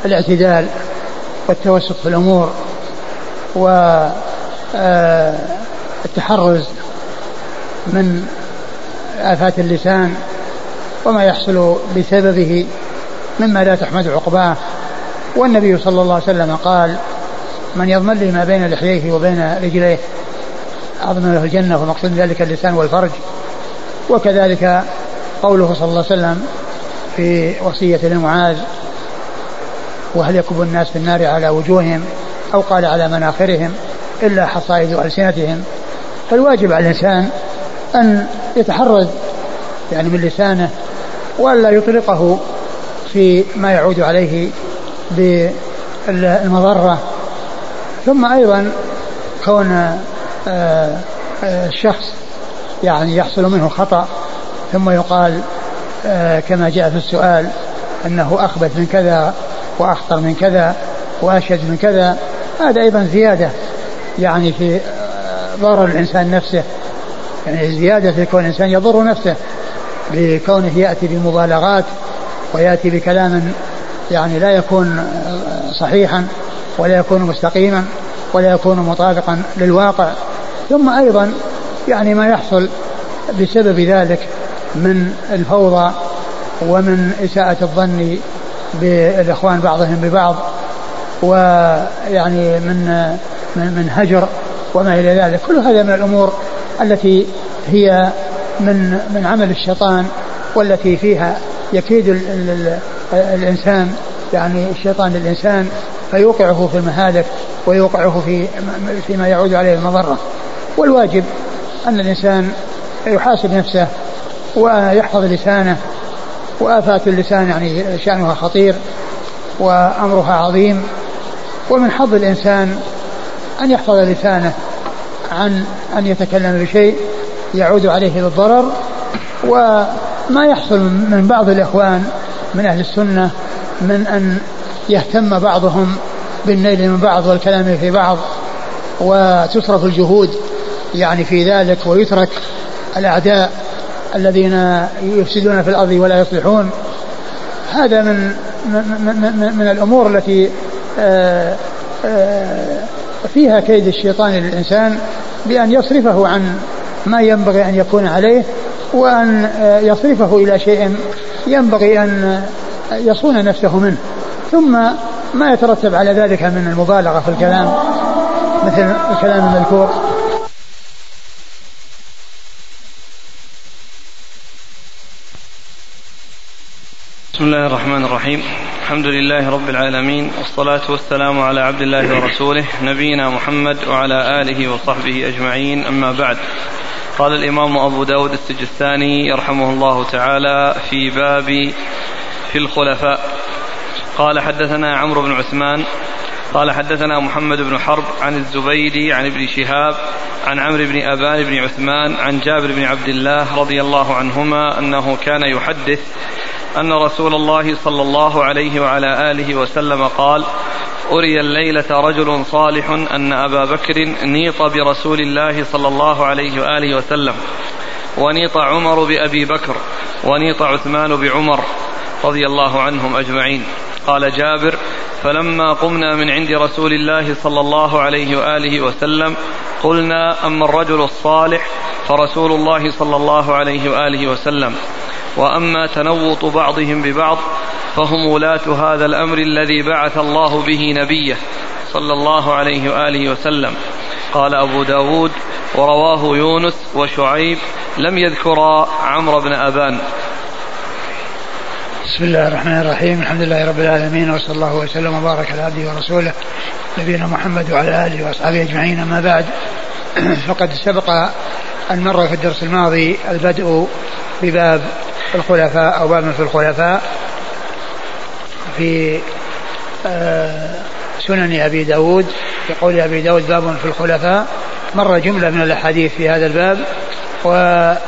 الاعتدال والتوسط في الأمور والتحرز من آفات اللسان وما يحصل بسببه مما لا تحمد عقباه. والنبي صلى الله عليه وسلم قال من يضمن لي ما بين لحييه وبين رجليه أضمن له الجنة ومقصود ذلك اللسان والفرج. وكذلك قوله صلى الله عليه وسلم في وصية لمعاذ وهل يكب الناس في النار على وجوههم أو قال على مناخرهم إلا حصائد ألسنتهم؟ فالواجب على الإنسان أن يتحرز يعني من لسانه وألا يطلقه في ما يعود عليه بالمضرة. ثم أيضا كون آه، آه، الشخص يعني يحصل منه خطأ ثم يقال آه، كما جاء في السؤال أنه أخبث من كذا وأخطر من كذا وأشد من كذا هذا أيضا زيادة يعني في ضرر الإنسان نفسه. يعني زيادة في كون الإنسان يضر نفسه. بكونه يأتي بمبالغات ويأتي بكلام يعني لا يكون صحيحا ولا يكون مستقيما ولا يكون مطابقا للواقع ثم أيضا يعني ما يحصل بسبب ذلك من الفوضى ومن إساءة الظن بالإخوان بعضهم ببعض ويعني من من هجر وما إلى ذلك كل هذا من الأمور التي هي من من عمل الشيطان والتي فيها يكيد ال ال الإنسان يعني الشيطان للإنسان فيوقعه في المهالك ويوقعه في فيما يعود عليه المضرة. والواجب أن الإنسان يحاسب نفسه ويحفظ لسانه وآفات اللسان يعني شأنها خطير وأمرها عظيم. ومن حظ الإنسان أن يحفظ لسانه عن أن يتكلم بشيء يعود عليه بالضرر وما يحصل من بعض الإخوان من أهل السنة من أن يهتم بعضهم بالنيل من بعض والكلام في بعض وتصرف الجهود يعني في ذلك ويترك الأعداء الذين يفسدون في الأرض ولا يصلحون. هذا من من, من, من الأمور التي آه، آه، فيها كيد الشيطان للإنسان بأن يصرفه عن ما ينبغي أن يكون عليه وأن آه، يصرفه إلى شيء ينبغي أن يصون نفسه منه. ثم ما يترتب على ذلك من المبالغة في الكلام مثل الكلام المذكور. بسم الله الرحمن الرحيم. الحمد لله رب العالمين والصلاة والسلام على عبد الله ورسوله نبينا محمد وعلى آله وصحبه أجمعين. أما بعد قال الإمام أبو داود السجستاني يرحمه الله تعالى في باب في الخلفاء. قال حدثنا عمرو بن عثمان قال حدثنا محمد بن حرب عن الزبيدي عن ابن شهاب عن عمرو بن أبان بن عثمان عن جابر بن عبد الله رضي الله عنهما أنه كان يحدث أن رسول الله صلى الله عليه وعلى آله وسلم قال أري الليلة رجل صالح أن أبا بكر نيط برسول الله صلى الله عليه وآله وسلم ونيط عمر بأبي بكر ونيط عثمان بعمر رضي الله عنهم أجمعين. قال جابر فلما قمنا من عند رسول الله صلى الله عليه وآله وسلم قلنا أما الرجل الصالح فرسول الله صلى الله عليه وآله وسلم. وأما تنوط بعضهم ببعض فهم ولاة هذا الأمر الذي بعث الله به نبيه صلى الله عليه وآله وسلم. قال أبو داود ورواه يونس وشعيب لم يذكرا عمرو بن أبان. بسم الله الرحمن الرحيم. الحمد لله رب العالمين وصلى الله وسلم وبارك على عبده ورسوله نبينا محمد وعلى آله وأصحابه أجمعين. أما بعد فقد سبق أن مر في الدرس الماضي البدء بباب الخلفاء أو باب في الخلفاء في آه، سنن أبي داود في قول أبي داود باب في الخلفاء مر جملة من الأحاديث في هذا الباب وبعد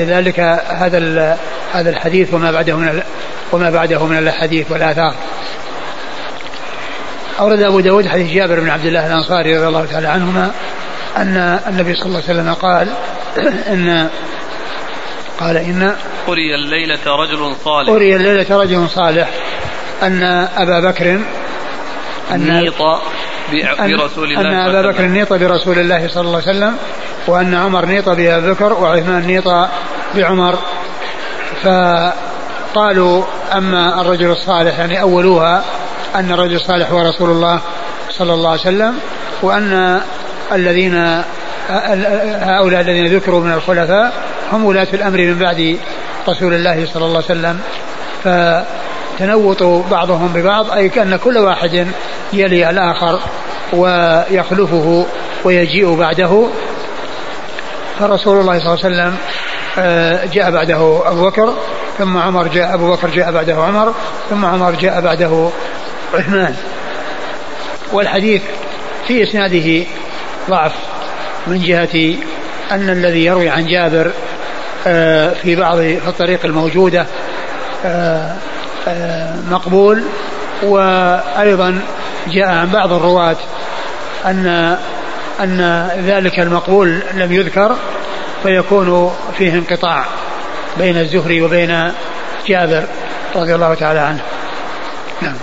آه، ذلك هذا هذا الحديث وما بعده من وما بعده من الأحاديث والآثار. أورد أبو داود حديث جابر بن عبد الله الأنصاري رضي الله تعالى عنهما أن النبي صلى الله عليه وسلم قال إن قال إن أري الليلة رجل صالح. أري الليلة رجل صالح. أن أبا بكر أن نيط برسول الله أن أبا بكر نيط برسول الله صلى الله عليه وسلم وأن عمر نيط بأبي بكر وعثمان نيط بعمر. فقالوا أما الرجل الصالح يعني أولوها أن الرجل الصالح هو رسول الله صلى الله عليه وسلم وأن الذين هؤلاء الذين ذكروا من الخلفاء هم ولاة الأمر من بعد رسول الله صلى الله عليه وسلم فتنوط بعضهم ببعض أي كأن كل واحد يلي الآخر ويخلفه ويجيء بعده. فرسول الله صلى الله عليه وسلم آه، جاء بعده أبو بكر ثم عمر جاء أبو بكر جاء بعده عمر ثم عمر جاء بعده عثمان. والحديث في إسناده ضعف من جهة أن الذي يروي عن جابر في بعض الطريق الموجودة آه، مقبول وأيضا جاء عن بعض الرواة أن أن ذلك المقبول لم يذكر فيكون فيه انقطاع بين الزهري وبين جابر رضي الله تعالى عنه. نعم.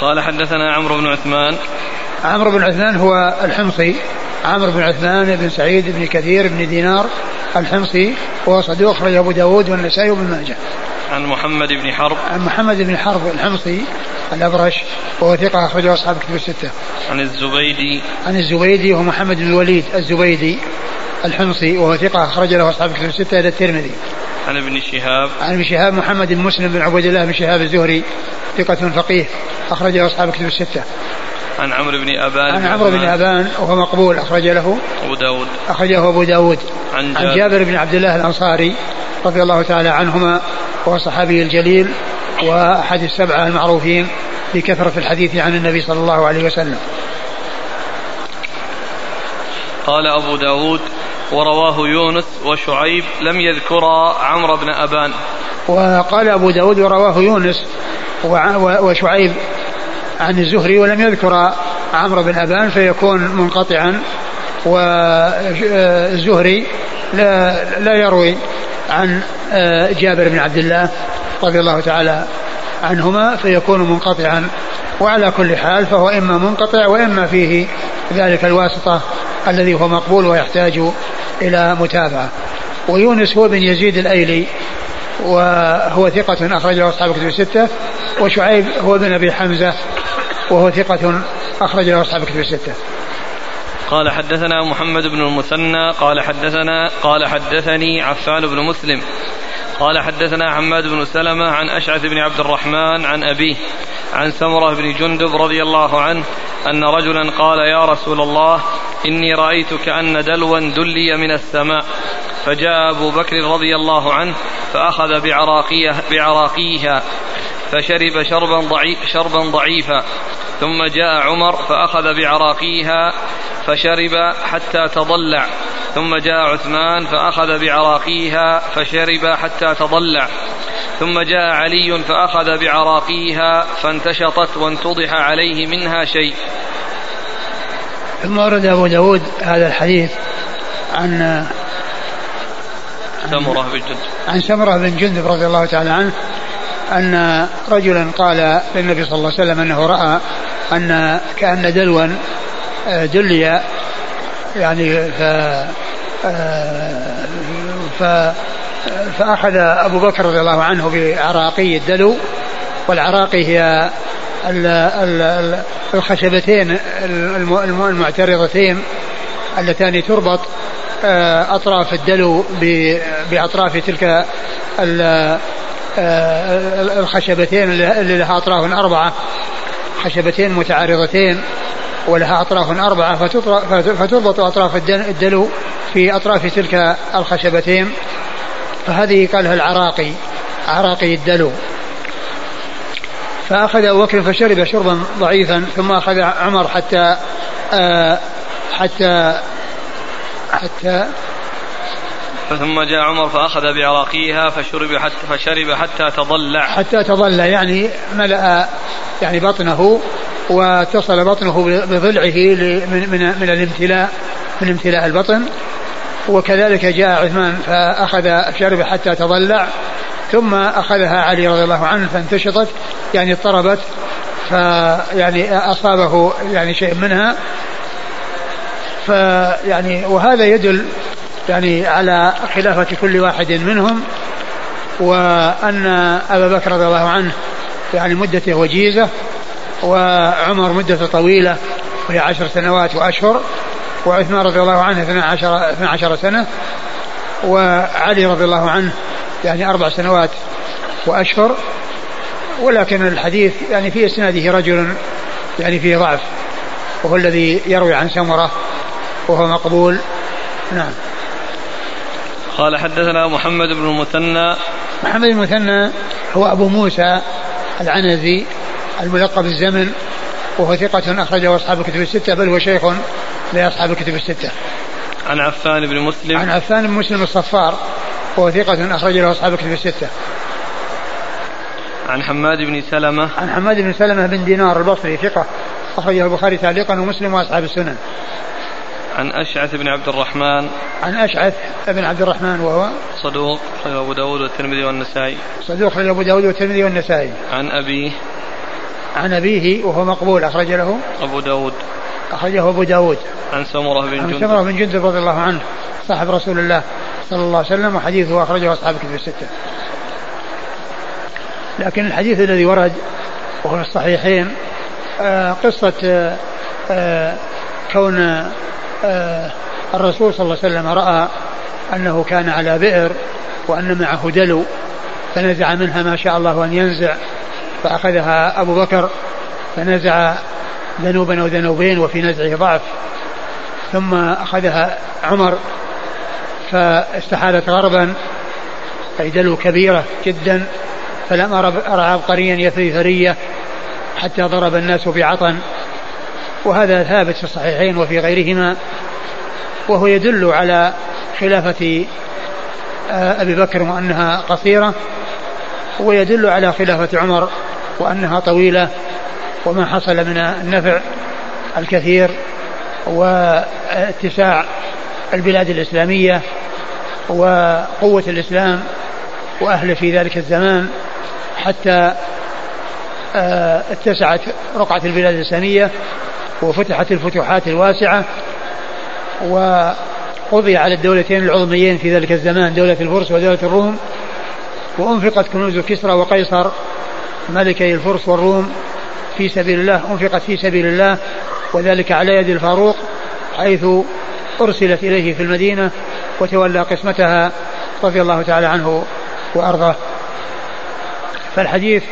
قال حدثنا عمرو بن عثمان. عمرو بن عثمان هو الحمصي. عمرو بن عثمان بن سعيد بن كثير بن دينار الحمصي وهو صدوق أخرج أبو داود والنسائي وابن ماجه. عن محمد بن حرب. عن محمد بن حرب الحمصي الأبرش وهو ثقة أخرجه أصحاب كتب الستة. عن الزبيدي. عن الزبيدي وهو محمد بن الوليد الزبيدي الحمصي وهو ثقة أخرج له أصحاب كتب الستة إلى الترمذي. عن ابن شهاب. عن ابن شهاب محمد بن مسلم بن عبد الله بن شهاب الزهري ثقة فقيه أخرجه أصحاب كتب الستة. عن عمرو بن أبان عن عمرو بن أبان وهو مقبول أخرج له أبو داود. أخرجه أبو داود. عن جابر, عن جابر. بن عبد الله الأنصاري رضي الله تعالى عنهما وهو الصحابي الجليل وأحد السبعة المعروفين بكثرة الحديث عن النبي صلى الله عليه وسلم. قال أبو داود ورواه يونس وشعيب لم يذكرا عمرو بن أبان. وقال أبو داود ورواه يونس وشعيب عن الزهري ولم يذكر عمرو بن أبان فيكون منقطعا والزهري لا, لا يروي عن آه، جابر بن عبد الله رضي الله تعالى عنهما فيكون منقطعا وعلى كل حال فهو إما منقطع وإما فيه ذلك الواسطة الذي هو مقبول ويحتاج إلى متابعة. ويونس هو بن يزيد الأيلي وهو ثقة أخرجه أصحاب كتب الستة وشعيب هو بن أبي حمزة وهو ثقة أخرجه أصحاب كتب الستة. قال حدثنا محمد بن المثنى قال حدثنا قال حدثني عفان بن مسلم. قال حدثنا حماد بن سلمة عن أشعث بن عبد الرحمن عن أبيه عن سمرة بن جندب رضي الله عنه أن رجلا قال يا رسول الله إني رأيت كأن دلوا دلي من السماء. فجاء أبو بكر رضي الله عنه فأخذ بعراقية بعراقيها فشرب شربا ضعيف شربا ضعيفا. ثم جاء عمر فأخذ بعراقيها فشرب حتى تضلع. ثم جاء عثمان فأخذ بعراقيها فشرب حتى تضلع. ثم جاء علي فأخذ بعراقيها فانتشطت وانتضح عليه منها شيء. ثم ورد أبو داود هذا الحديث عن سمرة بن جندب. عن سمرة بن جندب رضي الله تعالى عنه. أن رجلا قال للنبي صلى الله عليه وسلم أنه رأى أن كأن دلوا آه، دلي يعني ف آه، ف فأخذ أبو بكر رضي الله عنه بعراقي الدلو والعراقي هي الخشبتين المعترضتين اللتان تربط آه، أطراف الدلو بأطراف تلك الخشبتين اللي لها أطراف أربعة. خشبتين متعارضتين ولها أطراف أربعة. فتربط أطراف الدلو في أطراف تلك الخشبتين. فهذه قالها العراقي عراقي الدلو. فأخذ أبو بكر فشرب شربا ضعيفا ثم أخذ عمر حتى آه حتى حتى ثم جاء عمر فأخذ بعراقيها فشرب حتى فشرب حتى تضلع. حتى تضلع يعني ملأ يعني بطنه واتصل بطنه بضلعه من من من الامتلاء من امتلاء البطن. وكذلك جاء عثمان فأخذ شرب حتى تضلع. ثم أخذها علي رضي الله عنه فانتشطت يعني اضطربت فيعني أصابه يعني شيء منها. فيعني وهذا يدل يعني على خلافة كل واحد منهم وأن أبا بكر رضي الله عنه يعني مدته وجيزة وعمر مدة طويلة وهي عشر سنوات وأشهر وعثمان رضي الله عنه 12 12 سنة وعلي رضي الله عنه يعني أربع سنوات وأشهر. ولكن الحديث يعني في إسناده رجل يعني فيه ضعف وهو الذي يروي عن سمرة وهو مقبول. نعم. قال حدثنا محمد بن المثنى محمد بن المثنى هو أبو موسى العنزي الملقب بالزمن وهو ثقة أخرجه أصحاب الكتب الستة بل هو شيخ لأصحاب الكتب الستة. عن عفان بن مسلم عن عفان بن مسلم الصفار وهو ثقة أخرج له أصحاب الكتب الستة. عن حماد بن سلمة عن حماد بن سلمة بن دينار البصري ثقة أخرجه البخاري تعليقا ومسلم وأصحاب السنن. عن أشعث بن عبد الرحمن. عن أشعث بن عبد الرحمن وهو صدوق أخرجه أبو داود والترمذي والنسائي. صدوق أخرجه أبو داود والترمذي والنسائي. عن أبيه. عن أبيه وهو مقبول أخرج له. أبو داود. أخرجه أبو داود. عن سمرة بن جندب. عن سمرة بن جندب رضي الله عنه صاحب رسول الله صلى الله عليه وسلم وحديثه أخرجه أصحاب الكتب الستة. لكن الحديث الذي ورد وهو في الصحيحين آه قصة آه آه كون الرسول صلى الله عليه وسلم رأى أنه كان على بئر وأن معه دلو فنزع منها ما شاء الله أن ينزع فأخذها أبو بكر فنزع ذنوبا أو ذنوبين وفي نزعه ضعف ثم أخذها عمر فاستحالت غربا أي دلو كبيرة جدا فلم أرى عبقريا يثري ثرية حتى ضرب الناس بعطن وهذا ثابت في الصحيحين وفي غيرهما وهو يدل على خلافة آه، أبي بكر وأنها قصيرة ويدل على خلافة عمر وأنها طويلة وما حصل من النفع الكثير واتساع البلاد الإسلامية وقوة الإسلام وأهله في ذلك الزمان حتى آه، اتسعت رقعة البلاد الإسلامية. وفتحت الفتوحات الواسعة وقضي على الدولتين العظميين في ذلك الزمان دولة الفرس ودولة الروم. وأنفقت كنوز كسرى وقيصر ملكي الفرس والروم في سبيل الله أنفقت في سبيل الله وذلك على يد الفاروق حيث أرسلت إليه في المدينة وتولى قسمتها رضي الله تعالى عنه وأرضاه. فالحديث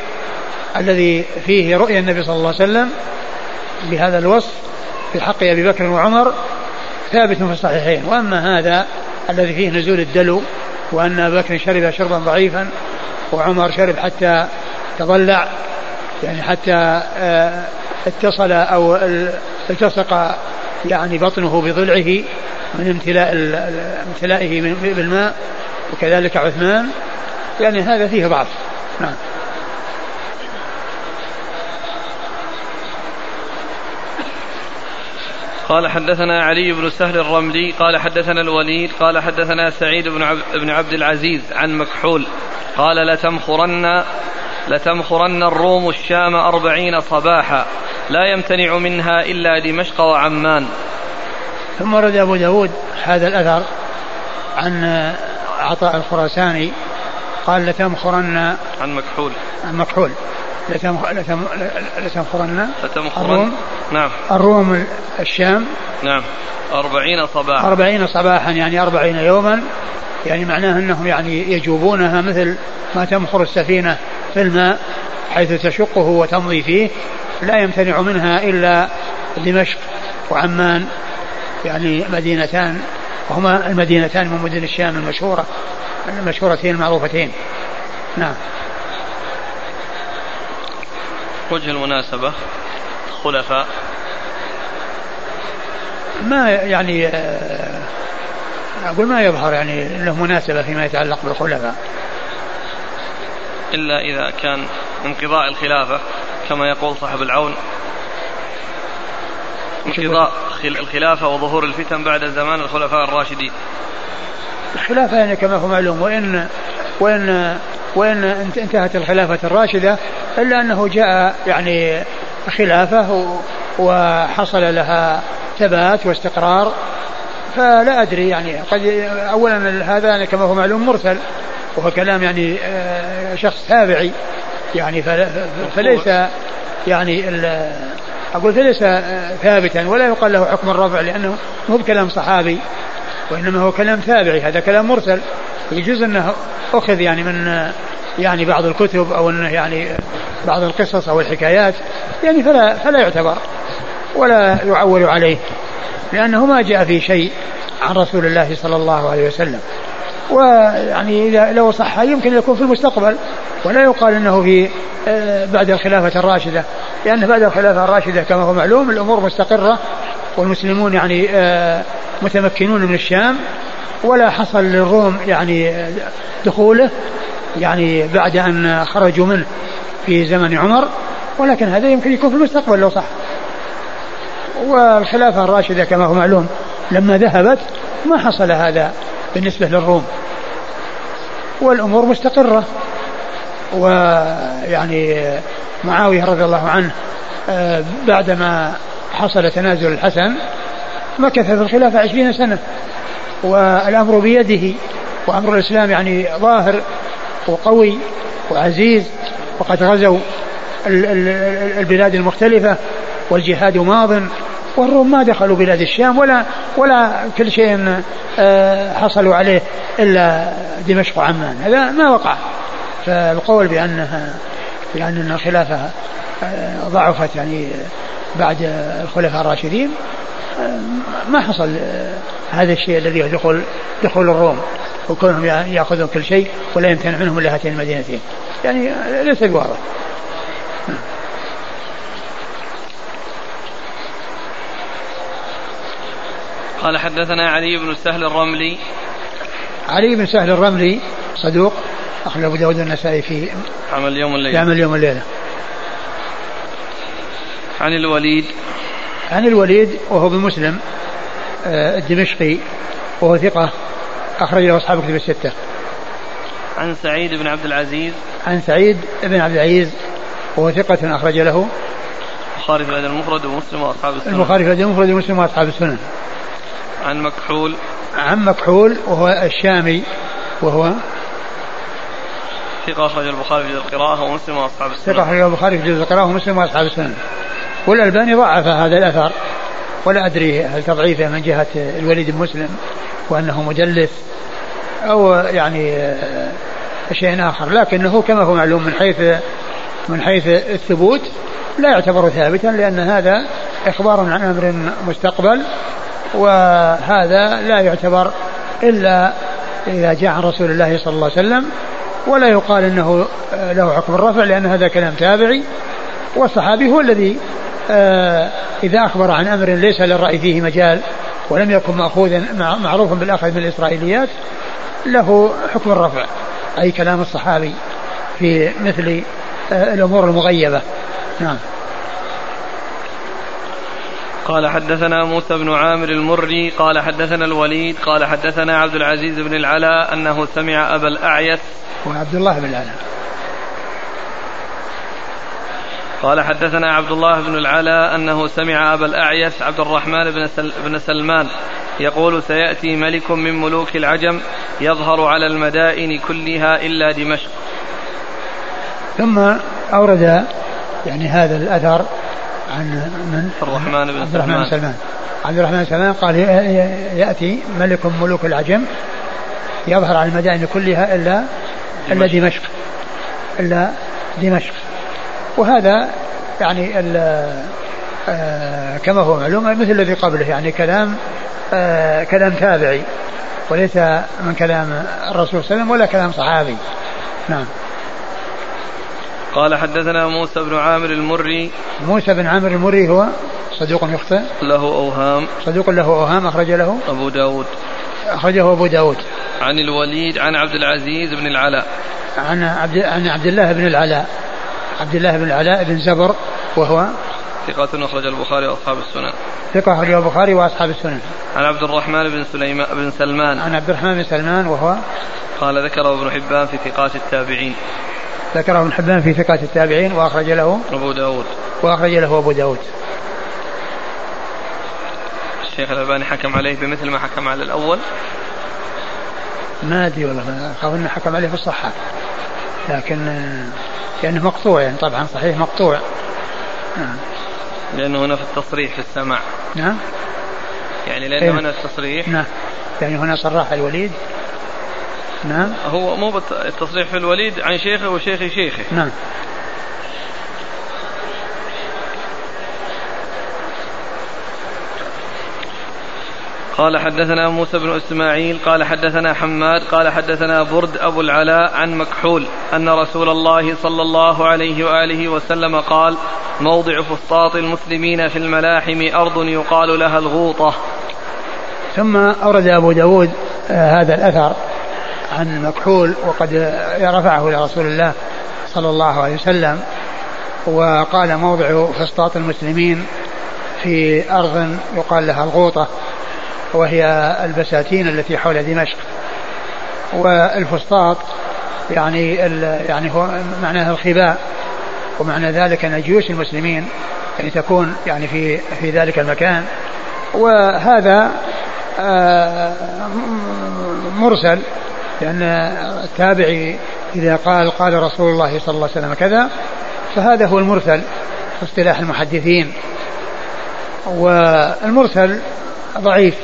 الذي فيه رؤيا النبي صلى الله عليه وسلم بهذا الوصف في حق أبي بكر وعمر ثابت في الصحيحين. وأما هذا الذي فيه نزول الدلو وأن أبا بكر شرب شربا ضعيفا وعمر شرب حتى تضلع يعني حتى آه، اتصل أو التصق يعني بطنه بضلعه من امتلاء امتلائه بالماء وكذلك عثمان. يعني هذا فيه ضعف. نعم. قال حدثنا علي بن سهل الرملي قال حدثنا الوليد قال حدثنا سعيد بن عبد, بن عبد العزيز عن مكحول قال لتمخرن لتمخرن الروم الشام أربعين صباحا لا يمتنع منها إلا دمشق وعمان. ثم ورد أبو داود هذا الأثر عن عطاء الخراساني قال لتمخرن عن مكحول. عن مكحول. لتمخرن لتمخرن نعم. الروم الشام. نعم. أربعين صباحا. أربعين صباحا يعني أربعين يوما. يعني معناه أنهم يعني يجوبونها مثل ما تمخر السفينة في الماء حيث تشقه وتمضي فيه. لا يمتنع منها إلا دمشق وعمان يعني مدينتان. وهما المدينتان من مدن الشام المشهورة المشهورتين المعروفتين. نعم. وجه المناسبة خلفاء. ما يعني آه، أقول ما يظهر يعني له مناسبة فيما يتعلق بالخلفاء. إلا إذا كان انقضاء الخلافة كما يقول صاحب العون. انقضاء الخلافة وظهور الفتن بعد زمان الخلفاء الراشدين. الخلافة يعني كما هو معلوم وإن وإن وإن انتهت الخلافة الراشدة إلا أنه جاء يعني خلافة وحصل لها ثبات واستقرار فلا أدري يعني. قد أولا هذا كما هو معلوم مرسل وهو كلام يعني آه، شخص تابعي يعني فليس يعني أقول فليس ثابتا ولا يقال له حكم الرفع لأنه مو بكلام صحابي. وإنما هو كلام تابعي هذا كلام مرسل. يجوز أنه أخذ يعني من يعني بعض الكتب أو أنه يعني بعض القصص أو الحكايات يعني فلا فلا يعتبر ولا يعول عليه لأنه ما جاء في شيء عن رسول الله صلى الله عليه وسلم. ويعني إذا لو صح يمكن يكون في المستقبل ولا يقال أنه في آه، بعد الخلافة الراشدة لأن بعد الخلافة الراشدة كما هو معلوم الأمور مستقرة والمسلمون يعني آه، متمكنون من الشام ولا حصل للروم يعني دخوله يعني بعد أن خرجوا منه في زمن عمر ولكن هذا يمكن يكون في المستقبل لو صح. والخلافة الراشدة كما هو معلوم لما ذهبت ما حصل هذا بالنسبة للروم. والأمور مستقرة. ويعني معاوية رضي الله عنه آه، بعدما حصل تنازل الحسن مكث في الخلافة عشرين سنة. والأمر بيده وأمر الإسلام يعني ظاهر وقوي وعزيز وقد غزوا البلاد المختلفة والجهاد ماض والروم ما دخلوا بلاد الشام ولا ولا كل شيء آه، حصلوا عليه إلا دمشق وعمان. هذا ما وقع. فالقول بانها بأن الخلافة آه، ضعفت يعني بعد الخلفاء الراشدين ما حصل هذا الشيء الذي هو دخول دخول الروم وكونهم يأخذون كل شيء ولا يمتنع منهم إلا هاتين المدينتين. يعني ليس بواضح. قال حدثنا علي بن سهل الرملي. علي بن سهل الرملي صدوق أخرج أبو داود النسائي في عمل يوم الليلة. عمل يوم الليلة. عن الوليد. عن الوليد وهو بن مسلم آه، الدمشقي وهو ثقة أخرج له أصحاب كتب الستة. عن سعيد بن عبد العزيز. عن سعيد بن عبد العزيز وهو ثقة أخرج له. البخاري في الأدب المفرد ومسلم وأصحاب السنن البخاري في الأدب المفرد ومسلم وأصحاب السنن عن مكحول. عن مكحول وهو الشامي وهو ثقة أخرج البخاري في القراءة ومسلم وأصحاب السنن ثقة أخرج البخاري في القراءة ومسلم وأصحاب السنن والألباني ضعف هذا الأثر. ولا أدري هل تضعيفه من جهة الوليد بن مسلم وأنه مدلس أو يعني شيء آخر. لكنه كما هو معلوم من حيث من حيث الثبوت لا يعتبر ثابتا لأن هذا إخبار عن أمر مستقبل وهذا لا يعتبر إلا إذا جاء عن رسول الله صلى الله عليه وسلم ولا يقال إنه له حكم الرفع لأن هذا كلام تابعي والصحابي هو الذي آه، إذا أخبر عن أمر ليس للرأي فيه مجال ولم يكن ماخوذا معروفا بالأخذ من الإسرائيليات له حكم الرفع أي كلام الصحابي في مثل آه، الأمور المغيبة. نعم. قال حدثنا موسى بن عامر المري قال حدثنا الوليد قال حدثنا عبد العزيز بن العلاء أنه سمع أبا الأعيس وعبد الله بن العلاء. قال حدثنا عبد الله بن العلاء أنه سمع أبا الأعيس عبد الرحمن بن, سل بن سلمان يقول سيأتي ملك من ملوك العجم يظهر على المدائن كلها إلا دمشق. ثم أورد يعني هذا الأثر عن من؟ الرحمن بن عبد الرحمن بن سلمان. عبد الرحمن بن سلمان قال يأتي ملك ملوك العجم يظهر على المدائن كلها إلا إلا دمشق. إلا دمشق. وهذا يعني آه كما هو معلوم مثل الذي قبله يعني كلام آه كلام تابعي وليس من كلام الرسول صلى الله عليه وسلم ولا كلام صحابي. نعم. قال حدثنا موسى بن عامر المري. موسى بن عامر المري هو صدوق يخطئ. له أوهام. صدوق له أوهام أخرج له. أبو داود. أخرجه أبو داود. عن الوليد عن عبد العزيز بن العلاء. عن عبد عن عبد الله بن العلاء. عبد الله بن العلاء بن زبر وهو ثقة أخرج البخاري وأصحاب السنن. ثقة أخرج البخاري وأصحاب السنن. عن عبد الرحمن بن سليمان بن سلمان. عن عبد الرحمن بن سلمان وهو قال ذكره ابن حبان في ثقات التابعين. ذكره ابن حبان في ثقات التابعين وأخرج له أبو داود. وأخرج له أبو داود. الشيخ الألباني حكم عليه بمثل ما حكم على الأول. ما أدري والله أخاف أنه حكم عليه في الصحة. لكن لأنه مقطوع يعني طبعا صحيح مقطوع. نعم. لأنه هنا في التصريح في السماع. نعم. يعني لأنه إيه؟ هنا التصريح. نعم. يعني هنا صرح الوليد. نعم. هو مو التصريح في الوليد عن شيخه وشيخ شيخه. نعم. قال حدثنا موسى بن إسماعيل قال حدثنا حماد قال حدثنا برد أبو العلاء عن مكحول أن رسول الله صلى الله عليه وآله وسلم قال موضع فسطاط المسلمين في الملاحم أرض يقال لها الغوطة. ثم أورد أبو داود آه، هذا الأثر عن مكحول وقد رفعه إلى رسول الله صلى الله عليه وسلم وقال موضع فسطاط المسلمين في أرض يقال لها الغوطة. وهي البساتين التي حول دمشق. والفسطاط يعني يعني هو معناها الخباء ومعنى ذلك أن جيوش المسلمين يعني تكون يعني في في ذلك المكان. وهذا آه، مرسل لأن التابعي إذا قال قال رسول الله صلى الله عليه وسلم كذا فهذا هو المرسل في اصطلاح المحدثين. والمرسل ضعيف.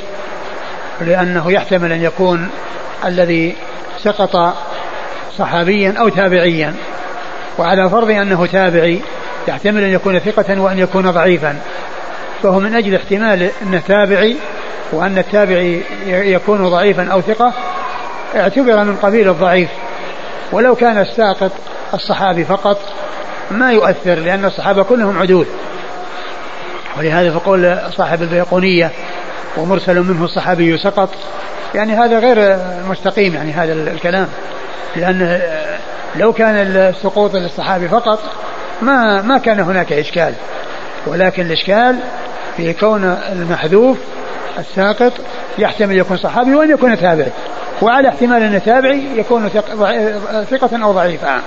لأنه يحتمل أن يكون الذي سقط صحابيا أو تابعيا. وعلى فرض أنه تابعي يحتمل أن يكون ثقة وأن يكون ضعيفا. فهو من أجل احتمال أنه تابعي وأن التابعي يكون ضعيفا أو ثقة اعتبر من قبيل الضعيف. ولو كان الساقط الصحابي فقط ما يؤثر لأن الصحابة كلهم عدول. ولهذا فقول صاحب البيقونية ومرسل منه الصحابي سقط. يعني هذا غير مستقيم يعني هذا الكلام. لأن لو كان السقوط للصحابي فقط ما ما كان هناك إشكال. ولكن الإشكال في كون المحذوف الساقط يحتمل يكون صحابي وأن يكون تابعي. وعلى احتمال أن تابعي يكون ثقة أو ضعيفا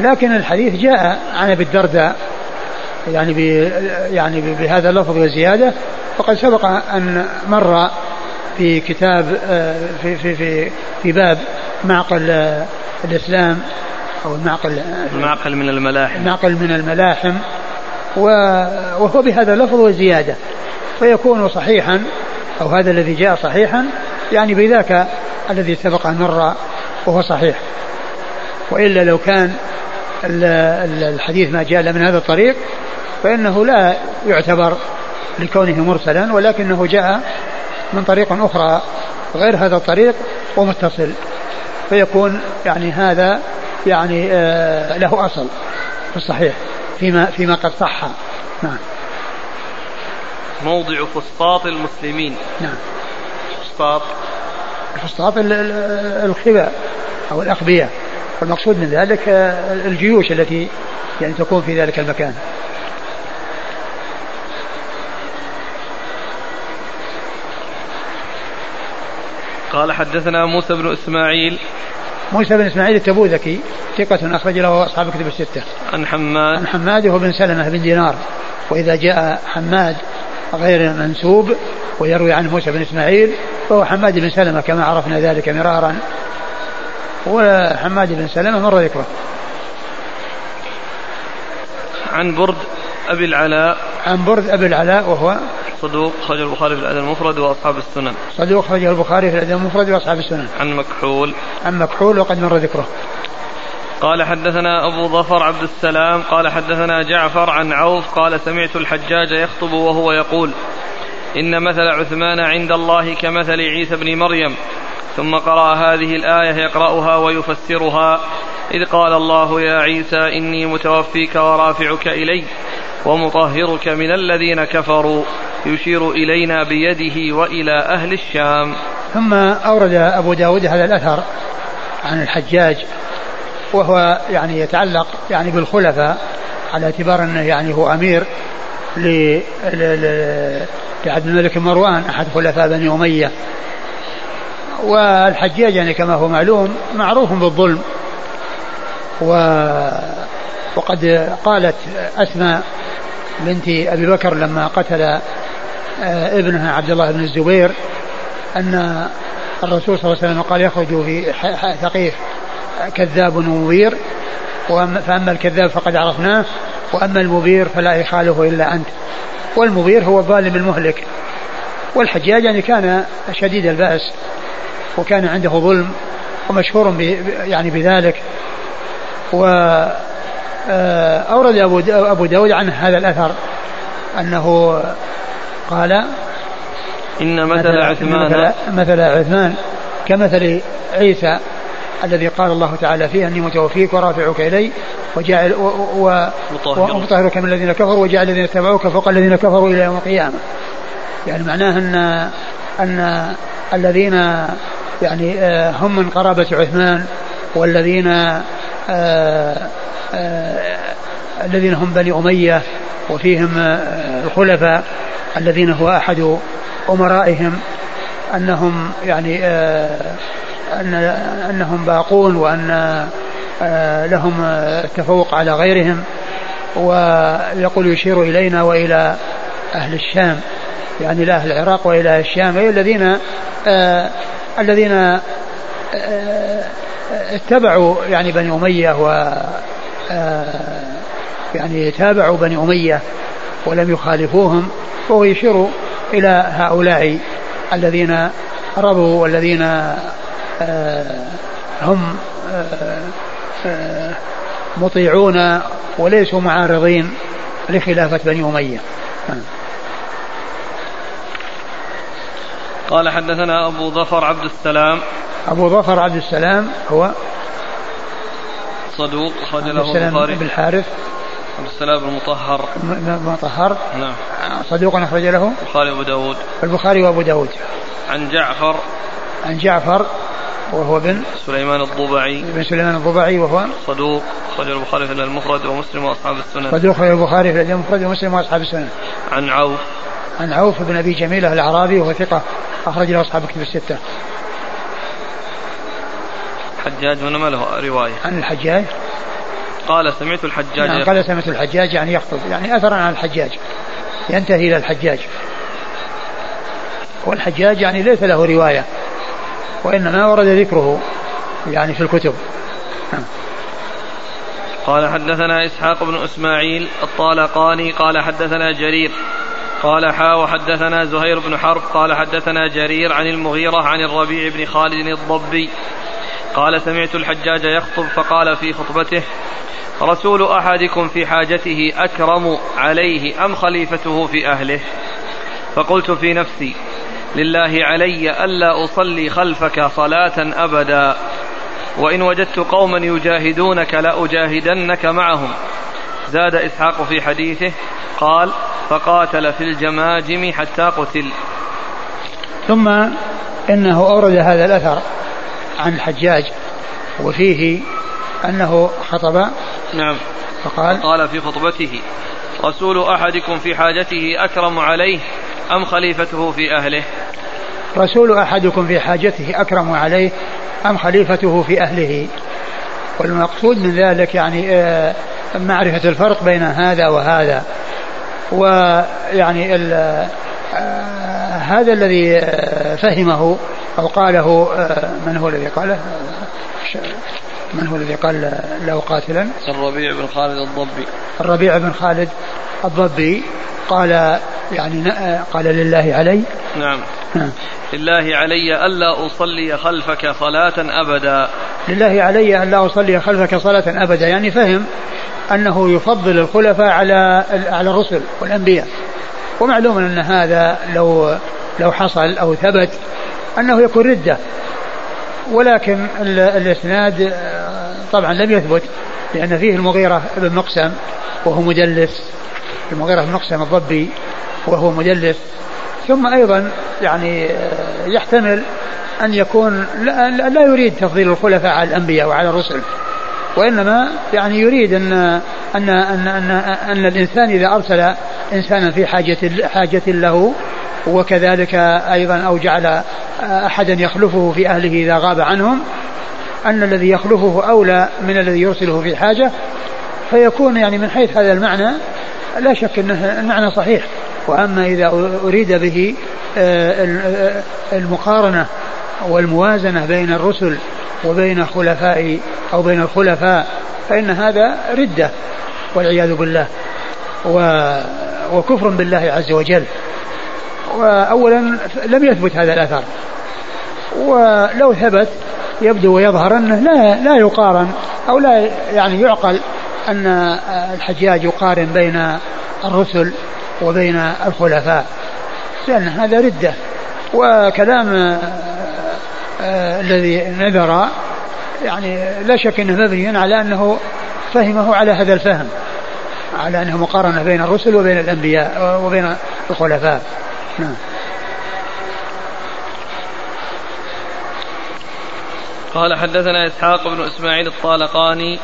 لكن الحديث جاء عن أبي الدرداء يعني يعني بهذا اللفظ وزيادة وقد سبق أن مر في كتاب آه، في في في, في باب معقل آه، الإسلام أو المعقل المعقل من الملاحم. معقل من الملاحم وهو بهذا اللفظ وزيادة فيكون صحيحا أو هذا الذي جاء صحيحا يعني بذاك الذي سبق أن مر وهو صحيح. وإلا لو كان الحديث ما جاء من هذا الطريق فإنه لا يعتبر لكونه مرسلا ولكنه جاء من طريق أخرى غير هذا الطريق ومتصل. فيكون يعني هذا يعني آه له أصل في الصحيح فيما فيما قد صح. نعم. موضع فسطاط المسلمين. نعم. فسطاط. الفسطاط الخباء أو الأخبية والمقصود من ذلك آه، الجيوش التي يعني تكون في ذلك المكان. قال حدثنا موسى بن إسماعيل. موسى بن إسماعيل التبوذكي ثقة أخرج له أصحاب الكتب الستة. عن حماد. عن حماد هو بن سلمة بن دينار. وإذا جاء حماد غير منسوب ويروي عن موسى بن إسماعيل فهو حماد بن سلمة كما عرفنا ذلك مرارا. وحماد بن سلمة مر ذكره. عن برد. أبي العلاء. عن برد أبي العلاء وهو صدوق خرج البخاري في الأدب المفرد وأصحاب السنن. صدوق خرج البخاري في الأدب المفرد وأصحاب السنن. عن مكحول. عن مكحول وقد مر ذكره. قال حدثنا أبو ظفر عبد السلام قال حدثنا جعفر عن عوف قال سمعت الحجاج يخطب وهو يقول إن مثل عثمان عند الله كمثل عيسى بن مريم ثم قرأ هذه الآية يقرأها ويفسرها إذ قال الله يا عيسى إني متوفيك ورافعك إلي ومطهرك من الذين كفروا يشير إلينا بيده وإلى أهل الشام. ثم أورد أبو داود هذا الأثر عن الحجاج وهو يعني يتعلق يعني بالخلفاء على اعتبار أنه يعني هو أمير لعبد الملك مروان أحد خلفاء بني أمية. والحجاج يعني كما هو معلوم معروف بالظلم و وقد قالت أسماء بنت أبي بكر لما قتل آه، ابنها عبد الله بن الزبير أن الرسول صلى الله عليه وسلم قال يخرج في ثقيف كذاب ومبير فأما الكذاب فقد عرفناه وأما المبير فلا يخاله إلا أنت. والمبير هو الظالم المهلك. والحجاج يعني كان شديد البأس وكان عنده ظلم ومشهور يعني بذلك. و أورد أبو أبو داود عن هذا الأثر أنه قال إن مثل عثمان مثل عثمان كمثل عيسى الذي قال الله تعالى فيه أني متوفيك ورافعك إلي وجعل ومطهرك. من الذين كفروا وجعل الذين اتبعوك فوق الذين كفروا إلى يوم القيامة. يعني معناه أن أن الذين يعني آه، هم من قرابة عثمان والذين آه، آه، الذين هم بني أمية وفيهم الخلفاء الذين هو أحد أمرائهم أنهم يعني أن أنهم باقون وأن لهم التفوق على غيرهم. ويقول يشير إلينا وإلى أهل الشام يعني إلى أهل العراق وإلى الشام أي الذين آه الذين آه اتبعوا يعني بني أمية و آه يعني تابعوا بني أمية ولم يخالفوهم وهو يشير إلى هؤلاء الذين رضوا والذين آه هم آه آه مطيعون وليسوا معارضين لخلافة بني أمية. قال حدثنا أبو ظفر عبد السلام. أبو ظفر عبد السلام هو صدوق أخرج له البخاري. بن الحارث. عبد السلام المطهر المطهر نعم. صدوق أخرج له. البخاري وأبو داود. البخاري وأبو داود. عن جعفر. عن جعفر وهو بن سليمان الضبعي. بن سليمان الضبعي وهو صدوق خرج البخاري في المفرد ومسلم وأصحاب السنن. صدوق خرج البخاري في المفرد ومسلم وأصحاب السنن. عن عوف. عن عوف بن أبي جميله الأعرابي وهو ثقة أخرج له أصحاب كتب الستة. الحجاج هنا ما له رواية. عن الحجاج؟ قال سمعت الحجاج نعم قال سمعت الحجاج يعني يخطب يعني اثرا عن الحجاج. ينتهي إلى الحجاج. والحجاج يعني ليس له رواية وإنما ورد ذكره يعني في الكتب. قال حدثنا إسحاق بن إسماعيل الطالقاني قال حدثنا جرير قال حا وحدثنا زهير بن حرب قال حدثنا جرير عن المغيرة عن الربيع بن خالد الضبي قال سمعت الحجاج يخطب فقال في خطبته رسول أحدكم في حاجته أكرم عليه أم خليفته في أهله؟ فقلت في نفسي لله علي ألا أصلي خلفك صلاة أبدا وإن وجدت قوما يجاهدونك لأجاهدنك معهم. زاد إسحاق في حديثه قال فقاتل في الجماجم حتى قتل. ثم إنه أورد هذا الأثر. عن الحجاج وفيه أنه خطب. نعم. فقال قال في خطبته رسول أحدكم في حاجته أكرم عليه أم خليفته في أهله؟ رسول أحدكم في حاجته أكرم عليه أم خليفته في أهله؟ والمقصود من ذلك يعني آه، معرفة الفرق بين هذا وهذا. ويعني آه، هذا الذي آه، فهمه أو قاله من هو الذي قاله؟ من هو الذي قال له قاتلا؟ الربيع بن خالد الضبي. الربيع بن خالد الضبي قال يعني قال لله علي. نعم. لله علي ألا أصلي خلفك صلاة أبدا. لله علي ألا أصلي خلفك صلاة أبدا. يعني فهم أنه يفضل الخلفاء على على الرسل والأنبياء. ومعلوم أن هذا لو لو حصل أو ثبت أنه يكون ردة. ولكن الإسناد آه، طبعا لم يثبت لأن فيه المغيرة بن مقسم وهو مدلس المغيرة بن مقسم الضبي وهو مدلس ثم أيضا يعني آه، يحتمل أن يكون لا, لا يريد تفضيل الخلفاء على الأنبياء وعلى الرسل. وإنما يعني يريد أن أن أن أن, أن الإنسان إذا أرسل إنسانا في حاجة حاجة له وكذلك أيضا أو جعل أحدا يخلفه في أهله إذا غاب عنهم أن الذي يخلفه أولى من الذي يرسله في حاجة فيكون يعني من حيث هذا المعنى لا شك أنه المعنى صحيح. وأما إذا أريد به آه، المقارنة والموازنة بين الرسل وبين خلفاء أو بين الخلفاء فإن هذا ردة والعياذ بالله وكفر بالله عز وجل. وأولا لم يثبت هذا الأثر. ولو ثبت يبدو ويظهر أنه لا لا يقارن أو لا يعني يعقل أن الحجاج يقارن بين الرسل وبين الخلفاء لأن هذا ردة. وكلام آه، الذي نذر يعني لا شك أنه مبني على أنه فهمه على هذا الفهم على أنه مقارنة بين الرسل وبين الأنبياء وبين الخلفاء. نعم. قال حدثنا إسحاق بن إسماعيل الطالقاني.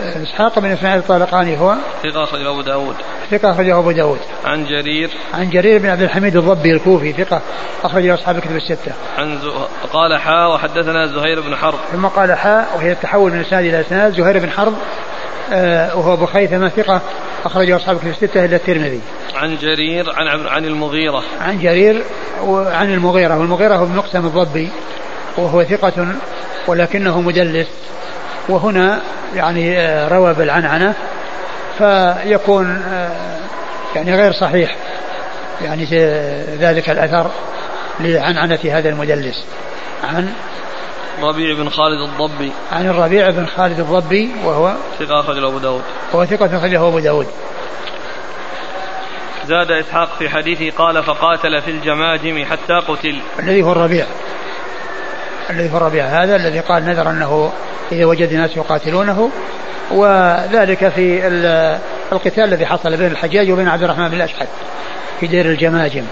إسحاق بن إسماعيل الطالقاني هو؟ ثقة أخرجه أبو داود. ثقة أخرجه أبو داود. عن جرير. عن جرير بن عبد الحميد الضبي الكوفي ثقة أخرجه أصحاب الكتب الستة. عن زه... قال حاء وحدثنا زهير بن حرب. ثم قال حاء وهي التحول من إسناد إلى إسناد. زهير بن حرب آه وهو أبو خيثمة ثقة أخرجه أصحاب الكتب الستة إلا الترمذي. عن جرير عن عن المغيرة. عن جرير وعن المغيرة والمغيرة هو بن مقسم الضبي وهو ثقة ولكنه مدلس. وهنا يعني آه، روى بالعنعنة فيكون آه، يعني غير صحيح يعني ذلك الأثر لعنعنة هذا المدلس. عن ربيع بن خالد الضبي. عن الربيع بن خالد الضبي وهو ثقة أخرجه أبو داود. وهو ثقة أخرجه أبو داود. زاد إسحاق في حديثه قال فقاتل في الجماجم حتى قتل. الذي هو الربيع. الذي هو الربيع. هذا الذي قال نذر أنه إذا وجد ناس يقاتلونه. وذلك في القتال الذي حصل بين الحجاج وبين عبد الرحمن بن الأشحد في دير الجماجم.